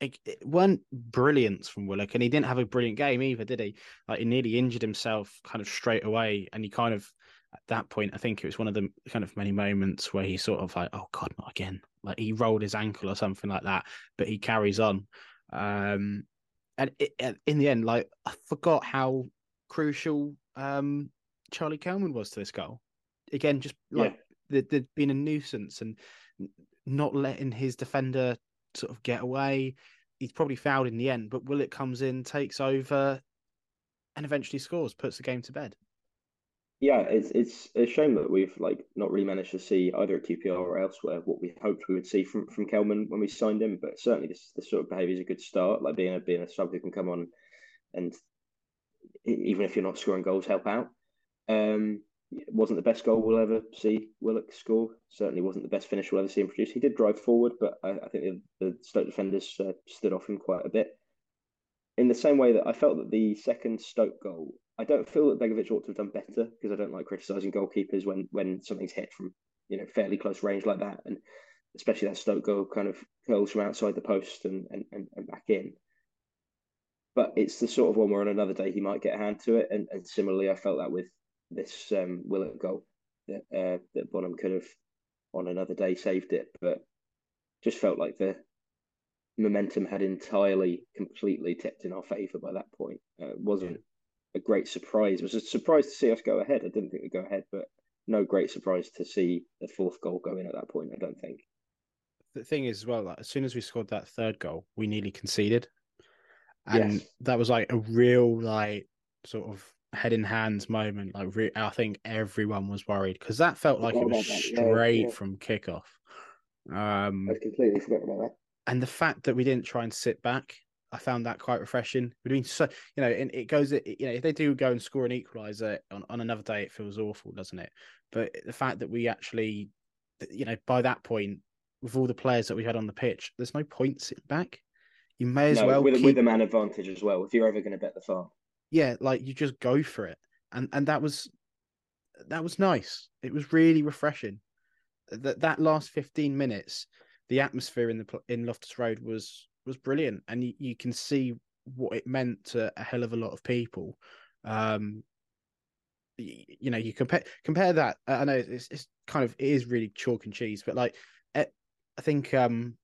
[SPEAKER 1] it, it weren't brilliance from Willock, and he didn't have a brilliant game either, did he? Like he nearly injured himself kind of straight away, and he kind of at that point, I think it was one of the kind of many moments where he sort of like, oh god, not again. Like he rolled his ankle or something like that, but he carries on. Um, and it, in the end, like I forgot how crucial um, Charlie Kelman was to this goal. Again, just like yeah. there'd been a nuisance and not letting his defender sort of get away. He's probably fouled in the end, but Willock comes in, takes over, and eventually scores, puts the game to bed.
[SPEAKER 2] Yeah, it's it's a shame that we've like not really managed to see either at QPR or elsewhere what we hoped we would see from from Kelman when we signed him. But certainly, this this sort of behaviour is a good start. Like being a being a sub who can come on and even if you're not scoring goals, help out. Um, it wasn't the best goal we'll ever see Willock score. Certainly wasn't the best finish we'll ever see him produce. He did drive forward, but I, I think the, the Stoke defenders uh, stood off him quite a bit. In the same way that I felt that the second Stoke goal, I don't feel that Begovic ought to have done better because I don't like criticising goalkeepers when when something's hit from you know fairly close range like that, and especially that Stoke goal kind of curls from outside the post and and, and, and back in. But it's the sort of one where on another day he might get a hand to it, and, and similarly I felt that with this um, Willock goal that uh, that Bonham could have on another day saved it, but just felt like the momentum had entirely, completely tipped in our favour by that point. Uh, it wasn't a great surprise. It was a surprise to see us go ahead. I didn't think we'd go ahead, but no great surprise to see the fourth goal go in at that point. I don't think.
[SPEAKER 1] The thing is, as well, like, as soon as we scored that third goal, we nearly conceded, and yes. that was like a real like sort of head in hands moment. Like re- I think everyone was worried because that felt like it was straight yeah, yeah. from kickoff. Um,
[SPEAKER 2] I completely forgot about that.
[SPEAKER 1] And the fact that we didn't try and sit back, I found that quite refreshing. Doing so, you know, and it goes, you know, if they do go and score an equaliser on, on another day, it feels awful, doesn't it? But the fact that we actually, you know, by that point, with all the players that we had on the pitch, there's no point sitting back. You may as no, well
[SPEAKER 2] with,
[SPEAKER 1] keep...
[SPEAKER 2] with the man advantage as well. If you're ever going to bet the farm,
[SPEAKER 1] yeah, like you just go for it, and and that was that was nice. It was really refreshing. That that last fifteen minutes, the atmosphere in the in Loftus Road was was brilliant, and you, you can see what it meant to a hell of a lot of people. Um, you, you know, you compare compare that. I know it's, it's kind of it is really chalk and cheese, but like eh, I think um,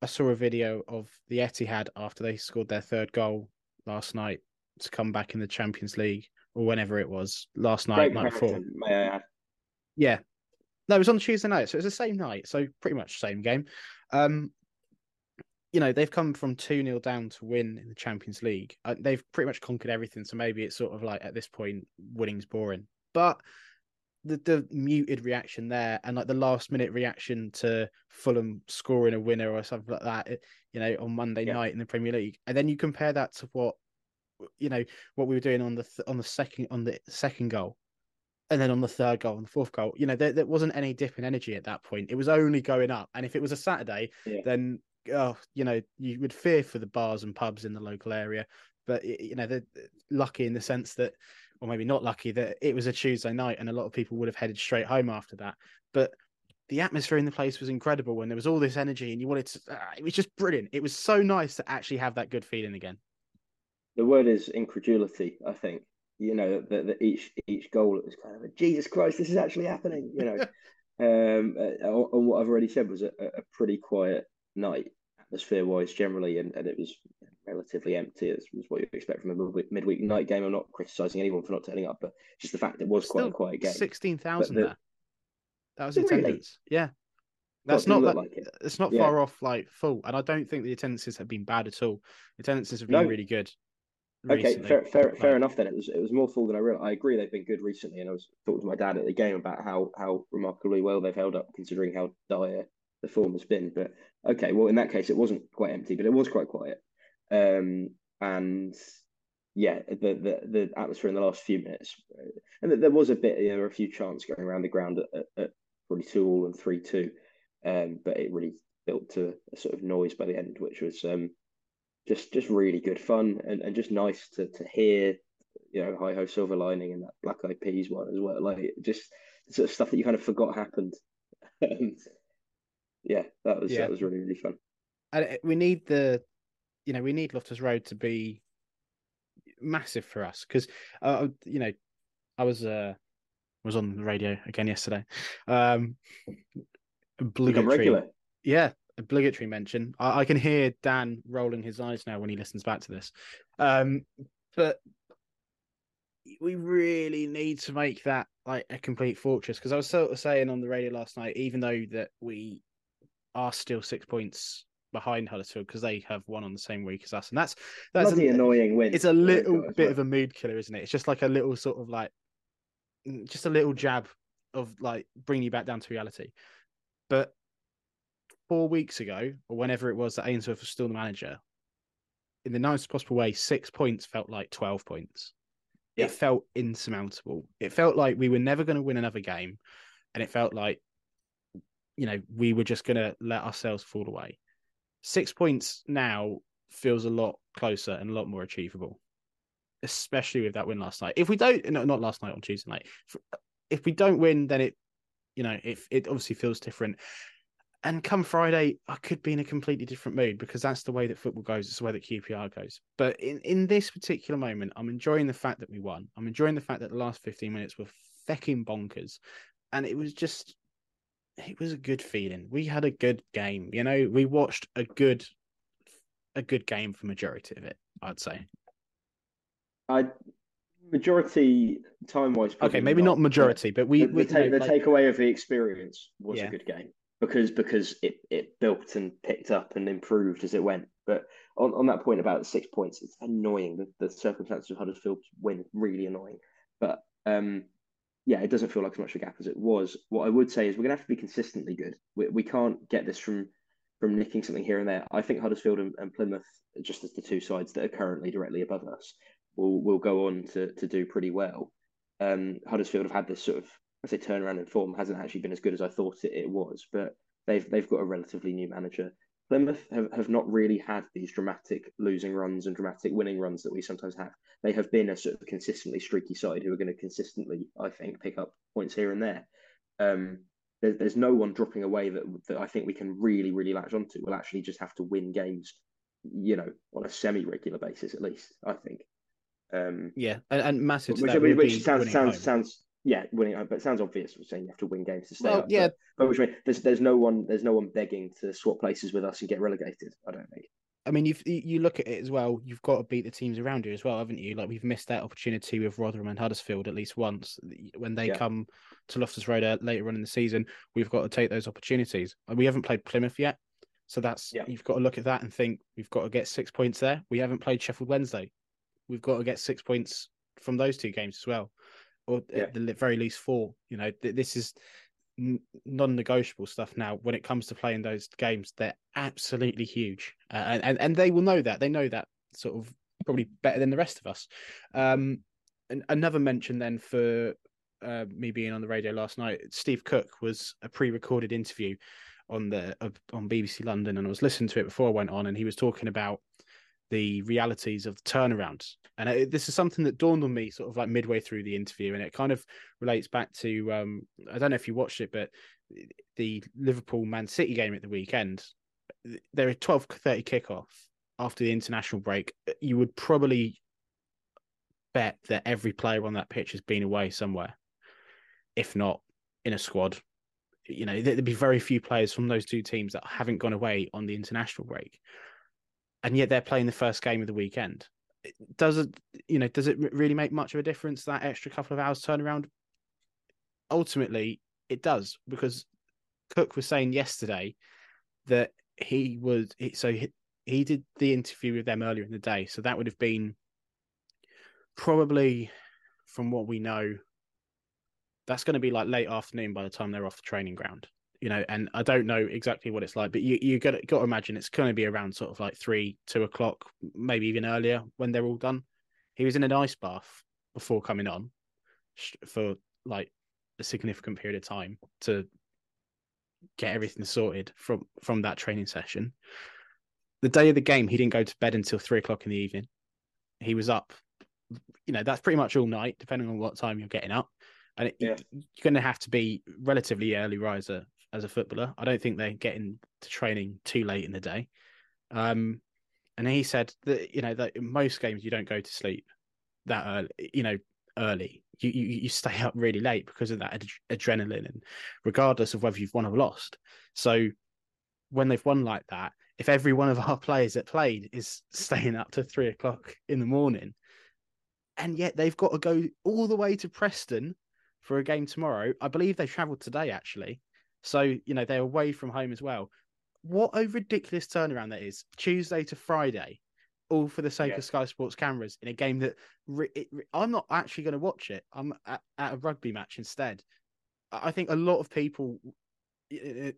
[SPEAKER 1] I saw a video of the Etihad after they scored their third goal last night to come back in the Champions League or whenever it was last night, night before.
[SPEAKER 2] May I add?
[SPEAKER 1] Yeah, no, it was on Tuesday night, so it was the same night, so pretty much same game. Um, you know, they've come from 2 0 down to win in the Champions League. Uh, they've pretty much conquered everything. So maybe it's sort of like at this point, winning's boring. But the, the muted reaction there and like the last minute reaction to Fulham scoring a winner or something like that, you know, on Monday yeah. night in the Premier League. And then you compare that to what, you know, what we were doing on the, th- on the second, on the second goal. And then on the third goal and the fourth goal, you know, there, there wasn't any dip in energy at that point. It was only going up. And if it was a Saturday, yeah. then oh, you know, you would fear for the bars and pubs in the local area. But you know, they're lucky in the sense that, or maybe not lucky that it was a Tuesday night and a lot of people would have headed straight home after that. But the atmosphere in the place was incredible when there was all this energy and you wanted to. Uh, it was just brilliant. It was so nice to actually have that good feeling again.
[SPEAKER 2] The word is incredulity. I think you know that, each each goal it was kind of a Jesus Christ, this is actually happening. You know. *laughs* um, uh, and what I've already said was a, a pretty quiet night atmosphere wise generally, and, and it was relatively empty. As was what you expect from a midweek night game. I'm not criticising anyone for not turning up, but just the fact it was Still quite a quiet game.
[SPEAKER 1] Sixteen thousand there. That was attendance. Really? Yeah. That's not that. Like it. It's not yeah. far off like full, and I don't think the attendances have been bad at all. The attendances have been no. really good.
[SPEAKER 2] Recently. Okay, fair, fair, fair enough. Then it was it was more full than I realized. I agree they've been good recently, and I was talking to my dad at the game about how how remarkably well they've held up considering how dire the form has been. But okay, well in that case it wasn't quite empty, but it was quite quiet. Um, and yeah, the, the the atmosphere in the last few minutes, and there was a bit, there were a few chants going around the ground at, at, at probably two all and three two, um, but it really built to a sort of noise by the end, which was um, just just really good fun and, and just nice to to hear, you know, hi ho silver lining and that Black Eyed Peas one as well, like just sort of stuff that you kind of forgot happened. *laughs* yeah, that was yeah. that was really really fun.
[SPEAKER 1] And we need the, you know, we need Loftus Road to be massive for us because, uh, you know, I was uh was on the radio again yesterday. Um, obligatory, yeah, obligatory mention. I, I, can hear Dan rolling his eyes now when he listens back to this. Um, but we really need to make that like a complete fortress because I was sort of saying on the radio last night, even though that we are still six points behind Huddersfield because they have one on the same week as us, and that's that's
[SPEAKER 2] an annoying win.
[SPEAKER 1] It's a oh little bit well. of a mood killer, isn't it? It's just like a little sort of like, just a little jab of like bringing you back down to reality. But four weeks ago, or whenever it was that Ainsworth was still the manager, in the nicest possible way, six points felt like twelve points. Yeah. It felt insurmountable. It felt like we were never going to win another game, and it felt like you know, we were just going to let ourselves fall away. Six points now feels a lot closer and a lot more achievable, especially with that win last night. If we don't, no, not last night on Tuesday night. If, if we don't win, then it, you know, it it obviously feels different. And come Friday, I could be in a completely different mood because that's the way that football goes. It's the way that QPR goes. But in, in this particular moment, I'm enjoying the fact that we won. I'm enjoying the fact that the last 15 minutes were fecking bonkers. And it was just it was a good feeling. We had a good game. You know, we watched a good a good game for majority of it. I'd say.
[SPEAKER 2] I majority time wise.
[SPEAKER 1] Okay, maybe not, not majority, but we
[SPEAKER 2] the, the,
[SPEAKER 1] we,
[SPEAKER 2] take,
[SPEAKER 1] know,
[SPEAKER 2] the
[SPEAKER 1] like...
[SPEAKER 2] takeaway of the experience was
[SPEAKER 1] yeah.
[SPEAKER 2] a good game because because it, it built and picked up and improved as it went. But on, on that point about the six points, it's annoying. The, the circumstances of Huddersfield's win really annoying. But um, yeah, it doesn't feel like as much of a gap as it was. What I would say is we're gonna have to be consistently good. We, we can't get this from from nicking something here and there. I think Huddersfield and, and Plymouth, just as the two sides that are currently directly above us, will will go on to to do pretty well. Um, Huddersfield have had this sort of I say turnaround in form hasn't actually been as good as I thought it, it was, but they've they've got a relatively new manager. Plymouth have, have not really had these dramatic losing runs and dramatic winning runs that we sometimes have. They have been a sort of consistently streaky side who are going to consistently, I think, pick up points here and there. Um, there's, there's no one dropping away that, that I think we can really, really latch onto. We'll actually just have to win games, you know, on a semi regular basis at least, I think. Um,
[SPEAKER 1] yeah, and, and massive.
[SPEAKER 2] Which, which sounds sounds sounds yeah, winning, but it sounds obvious. We're saying you have to win games to stay
[SPEAKER 1] well,
[SPEAKER 2] up.
[SPEAKER 1] Yeah,
[SPEAKER 2] but, but which mean there's there's no one there's no one begging to swap places with us and get relegated. I don't think.
[SPEAKER 1] I mean, you you look at it as well. You've got to beat the teams around you as well, haven't you? Like we've missed that opportunity with Rotherham and Huddersfield at least once. When they yeah. come to Loftus Road uh, later on in the season, we've got to take those opportunities. We haven't played Plymouth yet, so that's yeah. you've got to look at that and think we've got to get six points there. We haven't played Sheffield Wednesday. We've got to get six points from those two games as well or yeah. at the very least four. You know, th- this is non-negotiable stuff now when it comes to playing those games. They're absolutely huge, uh, and, and and they will know that. They know that sort of probably better than the rest of us. Um, and another mention then for uh, me being on the radio last night, Steve Cook was a pre-recorded interview on the uh, on BBC London, and I was listening to it before I went on, and he was talking about the realities of the turnaround. And it, this is something that dawned on me sort of like midway through the interview, and it kind of relates back to um, I don't know if you watched it, but the Liverpool Man City game at the weekend. There are twelve thirty kickoff after the international break. You would probably bet that every player on that pitch has been away somewhere, if not in a squad. You know, there'd be very few players from those two teams that haven't gone away on the international break and yet they're playing the first game of the weekend. Does it, you know, does it really make much of a difference that extra couple of hours turnaround? Ultimately, it does because Cook was saying yesterday that he would. So he, he did the interview with them earlier in the day, so that would have been probably, from what we know, that's going to be like late afternoon by the time they're off the training ground you know, and I don't know exactly what it's like, but you you got got to imagine it's going to be around sort of like three, two o'clock, maybe even earlier when they're all done. He was in an ice bath before coming on for like a significant period of time to get everything sorted from from that training session. The day of the game, he didn't go to bed until three o'clock in the evening. He was up, you know, that's pretty much all night, depending on what time you're getting up. And it, yeah. you're going to have to be relatively early riser as a footballer. I don't think they get into training too late in the day. Um, and he said that you know that in most games you don't go to sleep that early, you know, early. You you, you stay up really late because of that ad- adrenaline, and regardless of whether you've won or lost. So when they've won like that, if every one of our *laughs* players that played is staying up to three o'clock in the morning, and yet they've got to go all the way to Preston for a game tomorrow. I believe they travelled today actually so, you know, they're away from home as well. What a ridiculous turnaround that is. Tuesday to Friday, all for the sake yeah. of Sky Sports cameras in a game that it, I'm not actually going to watch it. I'm at, at a rugby match instead. I think a lot of people,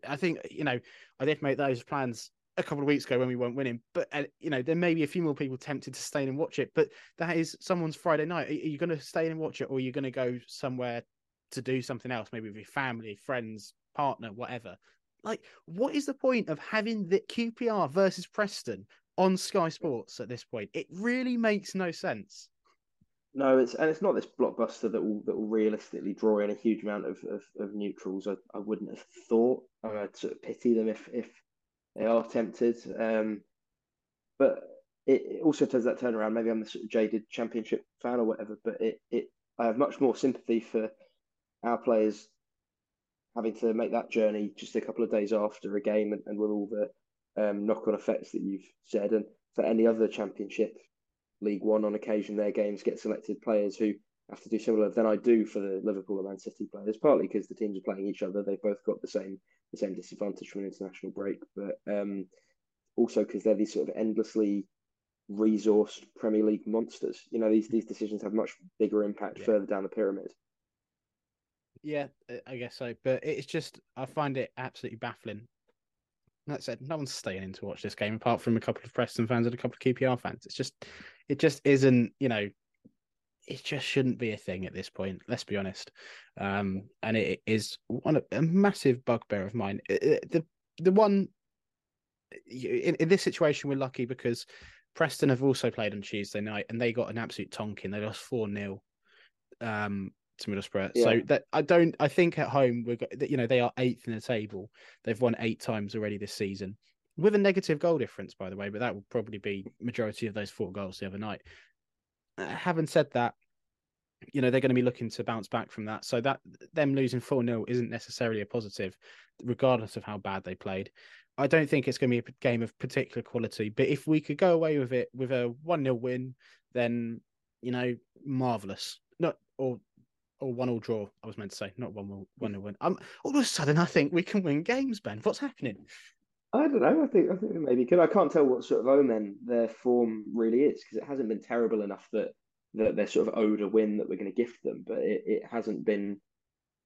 [SPEAKER 1] I think, you know, I did make those plans a couple of weeks ago when we weren't winning. But uh, you know, there may be a few more people tempted to stay and watch it. But that is someone's Friday night. Are you going to stay and watch it, or are you going to go somewhere to do something else, maybe with your family, friends, partner, whatever. Like, what is the point of having the QPR versus Preston on Sky Sports at this point? It really makes no sense.
[SPEAKER 2] No, it's and it's not this blockbuster that will that will realistically draw in a huge amount of, of, of neutrals. I, I wouldn't have thought. I'd sort of pity them if if they are tempted. Um, but it, it also does that turnaround. Maybe I'm a sort of jaded championship fan or whatever, but it, it I have much more sympathy for our players having to make that journey just a couple of days after a game and, and with all the um, knock on effects that you've said. And for any other championship, League One, on occasion, their games get selected players who have to do similar than I do for the Liverpool and Man City players. Partly because the teams are playing each other; they've both got the same the same disadvantage from an international break, but um, also because they're these sort of endlessly resourced Premier League monsters. You know, these these decisions have much bigger impact yeah. further down the pyramid.
[SPEAKER 1] Yeah, I guess so. But it's just I find it absolutely baffling. That said, no one's staying in to watch this game apart from a couple of Preston fans and a couple of QPR fans. It's just, it just isn't. You know, it just shouldn't be a thing at this point. Let's be honest. Um, and it is one a massive bugbear of mine. the the one in, in this situation, we're lucky because Preston have also played on Tuesday night and they got an absolute tonking. They lost four 0 um, to Middlesbrough. Yeah. So that I don't. I think at home we're you know they are eighth in the table. They've won eight times already this season with a negative goal difference, by the way. But that will probably be majority of those four goals the other night. Uh, having said that, you know they're going to be looking to bounce back from that. So that them losing four 0 isn't necessarily a positive, regardless of how bad they played. I don't think it's going to be a game of particular quality. But if we could go away with it with a one 0 win, then you know, marvelous. Not or or one all draw. I was meant to say not one one one nil win. Um, all of a sudden, I think we can win games. Ben, what's happening?
[SPEAKER 2] I don't know. I think I think maybe good. I can't tell what sort of omen their form really is because it hasn't been terrible enough that that they're sort of owed a win that we're going to gift them, but it, it hasn't been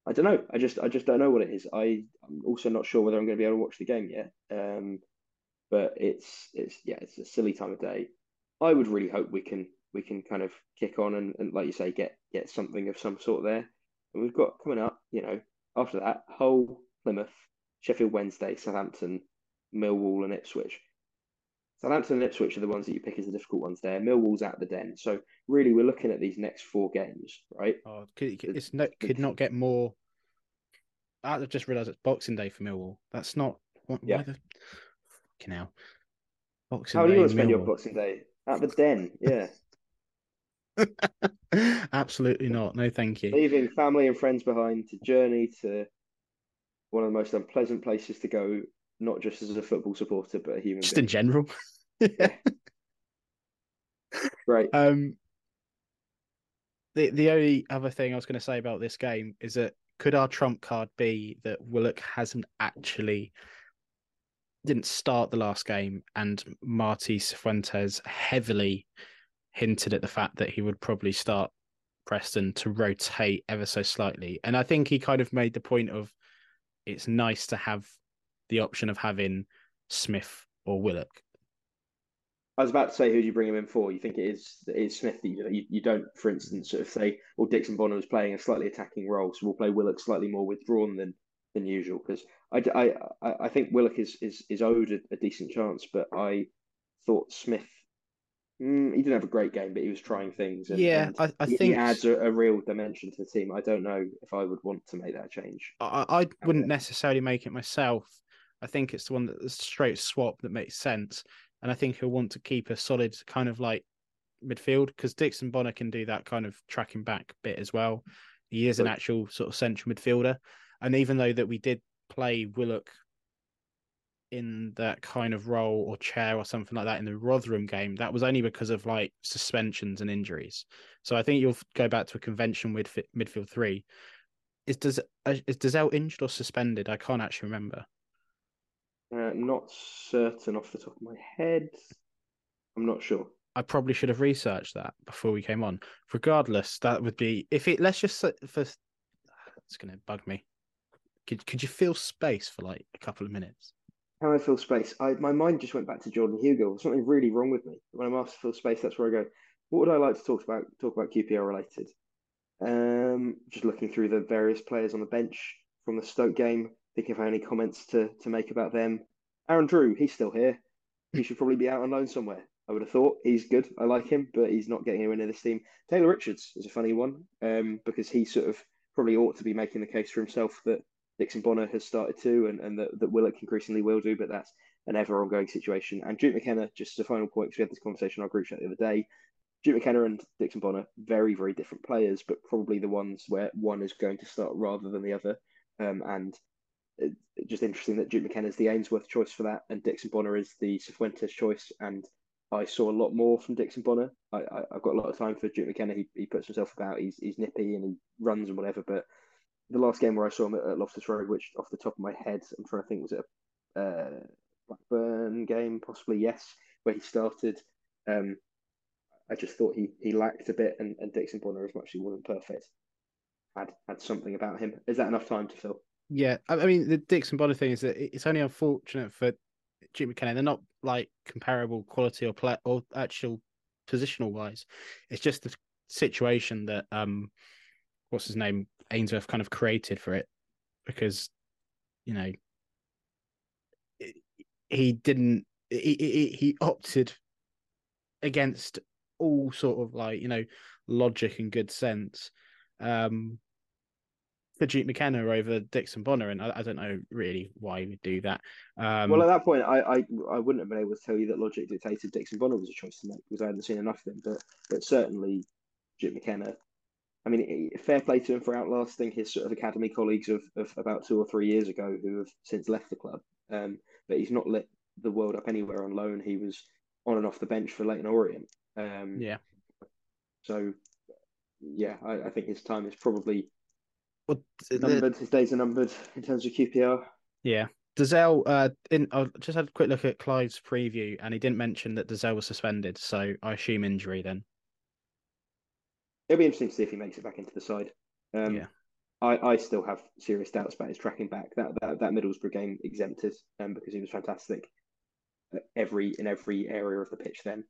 [SPEAKER 2] I don't know. I just I just don't know what it is. I I'm also not sure whether I'm going to be able to watch the game yet. Um, but it's it's yeah, it's a silly time of day. I would really hope we can we can kind of kick on and, and like you say, get get something of some sort there. And we've got coming up, you know, after that, Hull, Plymouth, Sheffield Wednesday, Southampton, Millwall, and Ipswich. Southampton and Ipswich are the ones that you pick as the difficult ones there. Millwall's at the den. So really, we're looking at these next four games, right?
[SPEAKER 1] Oh, could, it's no, could not get more. I just realised it's Boxing Day for Millwall. That's not. What, yeah. The... Fucking hell.
[SPEAKER 2] Boxing How do you want to spend your Boxing Day? At the den, yeah. *laughs*
[SPEAKER 1] Absolutely not. No, thank you.
[SPEAKER 2] Leaving family and friends behind to journey to one of the most unpleasant places to go not just as a football supporter, but a human.
[SPEAKER 1] Just
[SPEAKER 2] being.
[SPEAKER 1] in general. yeah. *laughs*
[SPEAKER 2] Right.
[SPEAKER 1] Um. The the only other thing I was going to say about this game is that could our trump card be that Willock hasn't actually didn't start the last game, and Marty Cifuentes heavily hinted at the fact that he would probably start Preston to rotate ever so slightly, and I think he kind of made the point of it's nice to have the option of having Smyth or Willock.
[SPEAKER 2] I was about to say, who do you bring him in for? You think it is it is Smyth? You, you, you don't, for instance, sort of say, well, Dixon Bonner was playing a slightly attacking role, so we'll play Willock slightly more withdrawn than than usual. Because I, I, I think Willock is is, is owed a, a decent chance, but I thought Smyth Mm, he didn't have a great game, but he was trying things.
[SPEAKER 1] And, yeah, and I, I
[SPEAKER 2] he,
[SPEAKER 1] think
[SPEAKER 2] he adds a, a, real dimension to the team. I don't know if I would want to make that change.
[SPEAKER 1] I, I wouldn't necessarily make it myself. I think it's the one that the straight swap that makes sense, and I think he'll want to keep a solid kind of like midfield because Dixon Bonner can do that kind of tracking back bit as well. He is an actual sort of central midfielder, and even though that we did play Willock in that kind of role or chair or something like that in the Rotherham game, that was only because of like suspensions and injuries. So I think you'll go back to a convention with midfield three. Is does uh, is Dozzell injured or suspended? I can't actually remember.
[SPEAKER 2] Uh, not certain off the top of my head. I'm not sure.
[SPEAKER 1] I probably should have researched that before we came on. Regardless, that would be if it. Let's just for it's going to bug me. Could could you feel space for like a couple of minutes?
[SPEAKER 2] How I feel space. I my mind just went back to Jordan Hugill. Something really wrong with me when I'm asked to feel space. That's where I go. What would I like to talk about? Talk about QPR related. Um, just looking through the various players on the bench from the Stoke game thinking if I have any comments to, to make about them. Aaron Drewe, he's still here. He should probably be out on loan somewhere. I would have thought he's good. I like him, but he's not getting anywhere near this team. Taylor Richards is a funny one um, because he sort of probably ought to be making the case for himself that Dixon Bonner has started to, and, and that, that Willock increasingly will do, but that's an ever ongoing situation. And Duke McKenna, just as a final point, because we had this conversation on our group chat the other day. Duke McKenna and Dixon Bonner, very, very different players, but probably the ones where one is going to start rather than the other. Um, and just interesting that Duke McKenna is the Ainsworth choice for that, and Dixon Bonner is the Cifuentes choice. And I saw a lot more from Dixon Bonner. I, I have got a lot of time for Duke McKenna. He he puts himself about. He's he's nippy and he runs and whatever. But the last game where I saw him at, at Loftus Road, which off the top of my head, I'm trying to think, was it a uh, Blackburn game? Possibly yes, where he started. Um, I just thought he he lacked a bit, and, and Dixon Bonner, as much as he wasn't perfect, had had something about him. Is that enough time to fill?
[SPEAKER 1] Yeah, I mean the Dixon Bonner thing is that it's only unfortunate for Duke McKenna. They're not like comparable quality or play or actual positional wise. It's just the situation that um, what's his name Ainsworth kind of created for it because you know he didn't he, he, he opted against all sort of like you know logic and good sense um for Duke McKenna over Dixon Bonner, and I, I, don't know really why he would do that. Um,
[SPEAKER 2] well, at that point, I, I I wouldn't have been able to tell you that logic dictated Dixon Bonner was a choice to make because I hadn't seen enough of him. But but certainly Duke McKenna. I mean, fair play to him for outlasting his sort of academy colleagues of, of about two or three years ago who have since left the club. Um, but he's not lit the world up anywhere on loan. He was on and off the bench for Leyton Orient. Um,
[SPEAKER 1] yeah.
[SPEAKER 2] So, yeah, I, I, think his time is probably
[SPEAKER 1] well,
[SPEAKER 2] numbered. His days are numbered in terms of QPR.
[SPEAKER 1] Yeah. Dozzell, uh, in I just had a quick look at Clive's preview, and he didn't mention that Dozzell was suspended, so I assume injury then.
[SPEAKER 2] It'll be interesting to see if he makes it back into the side. Um, yeah. I, I still have serious doubts about his tracking back. That that, that Middlesbrough game exempted um, because he was fantastic every in every area of the pitch then.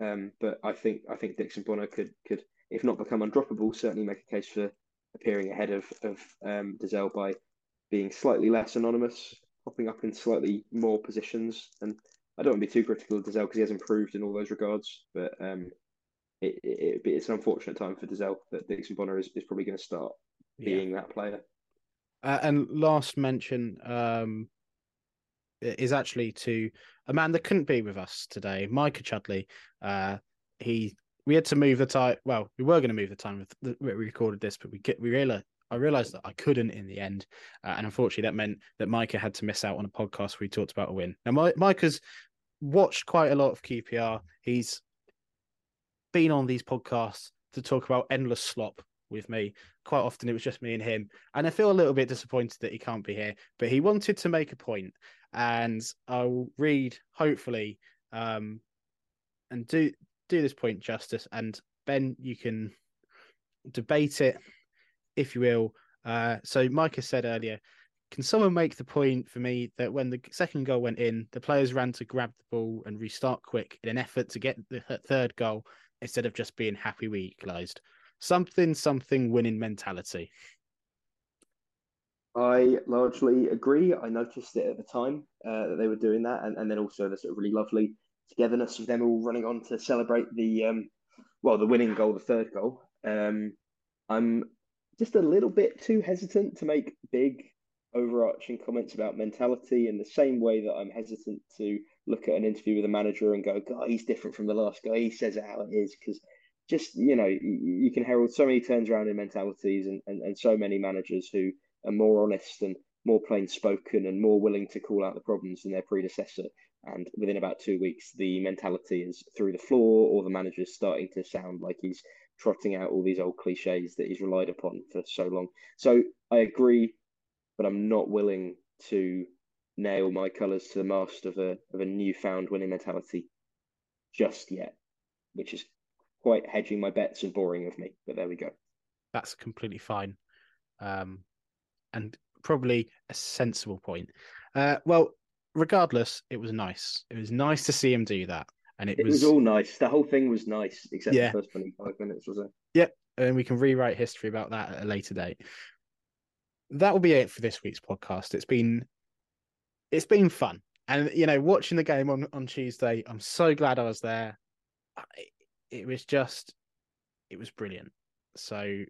[SPEAKER 2] Um, but I think I think Dixon Bonner could could if not become undroppable, certainly make a case for appearing ahead of of um, Dozzell by being slightly less anonymous, popping up in slightly more positions. And I don't want to be too critical of Dozzell because he has improved in all those regards, but um, it, it, it's an unfortunate time for Dozzell that Dixon Bonner is, is probably going to start being yeah. that player.
[SPEAKER 1] Uh, and last mention um, is actually to a man that couldn't be with us today, Micah Chudley. Uh, he we had to move the time. Well, we were going to move the time where we recorded this, but we get we realized I realized that I couldn't in the end, uh, and unfortunately, that meant that Micah had to miss out on a podcast where we talked about a win. Now, Micah's watched quite a lot of QPR. He's been on these podcasts to talk about endless slop with me. Quite often, it was just me and him, and I feel a little bit disappointed that he can't be here. But he wanted to make a point, and I'll read hopefully um, and do do this point justice. And Ben, you can debate it if you will. Uh, so Micah said earlier, can someone make the point for me that when the second goal went in, the players ran to grab the ball and restart quick in an effort to get the third goal instead of just being happy we equalised? Something, something winning mentality.
[SPEAKER 2] I largely agree. I noticed it at the time uh, that they were doing that, and, and then also the sort of really lovely togetherness of them all running on to celebrate the um, well, the winning goal, the third goal. Um, I'm just a little bit too hesitant to make big overarching comments about mentality in the same way that I'm hesitant to look at an interview with a manager and go, God, he's different from the last guy. He says it how it is because just you know you, can herald so many turns around in mentalities and, and, and so many managers who are more honest and more plain spoken and more willing to call out the problems than their predecessor. And within about two weeks, the mentality is through the floor, or the manager's starting to sound like he's trotting out all these old cliches that he's relied upon for so long. So I agree, but I'm not willing to nail my colours to the mast of a of a newfound winning mentality just yet, which is quite hedging my bets and boring of me. But there we go.
[SPEAKER 1] That's completely fine. Um, and probably a sensible point. Uh, well, regardless, it was nice. It was nice to see him do that, and it,
[SPEAKER 2] it
[SPEAKER 1] was...
[SPEAKER 2] was... all nice. The whole thing was nice, except yeah. the first twenty-five minutes, was it?
[SPEAKER 1] Yep, and we can rewrite history about that at a later date. That will be it for this week's podcast. It's been, it's been fun, and you know, watching the game on on Tuesday, I'm so glad I was there. It, it was just, it was brilliant. So,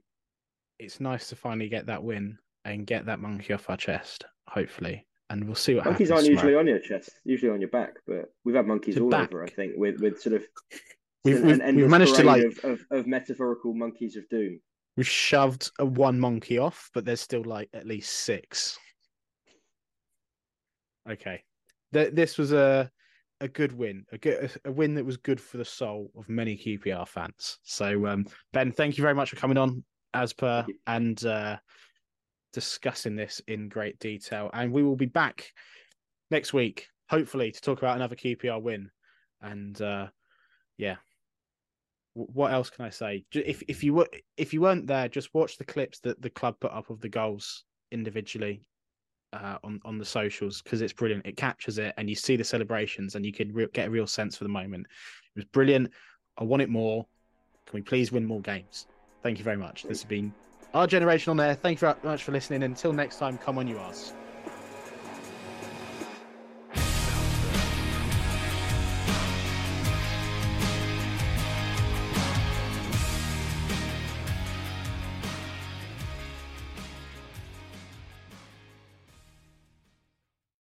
[SPEAKER 1] it's nice to finally get that win and get that monkey off our chest, hopefully. And we'll see what
[SPEAKER 2] monkeys
[SPEAKER 1] aren't
[SPEAKER 2] usually on your chest, usually on your back, but we've had monkeys all back. over. I think with with sort of *laughs*
[SPEAKER 1] we've, we've, we've managed to like
[SPEAKER 2] of, of, of, metaphorical monkeys of doom.
[SPEAKER 1] We've shoved a one monkey off, but there's still like at least six. Okay, Th- this was a a good win, a good a win that was good for the soul of many QPR fans. So um, Ben, thank you very much for coming on as per and uh, discussing this in great detail. And we will be back next week, hopefully, to talk about another QPR win. And uh, yeah, what else can I say? If if you were if you weren't there, just watch the clips that the club put up of the goals individually uh, on on the socials because it's brilliant. It captures it, and you see the celebrations, and you can re- get a real sense for the moment. It was brilliant. I want it more. Can we please win more games? Thank you very much. This has been our generation on there. Thank you very much for listening. Until next time, come on, you R's.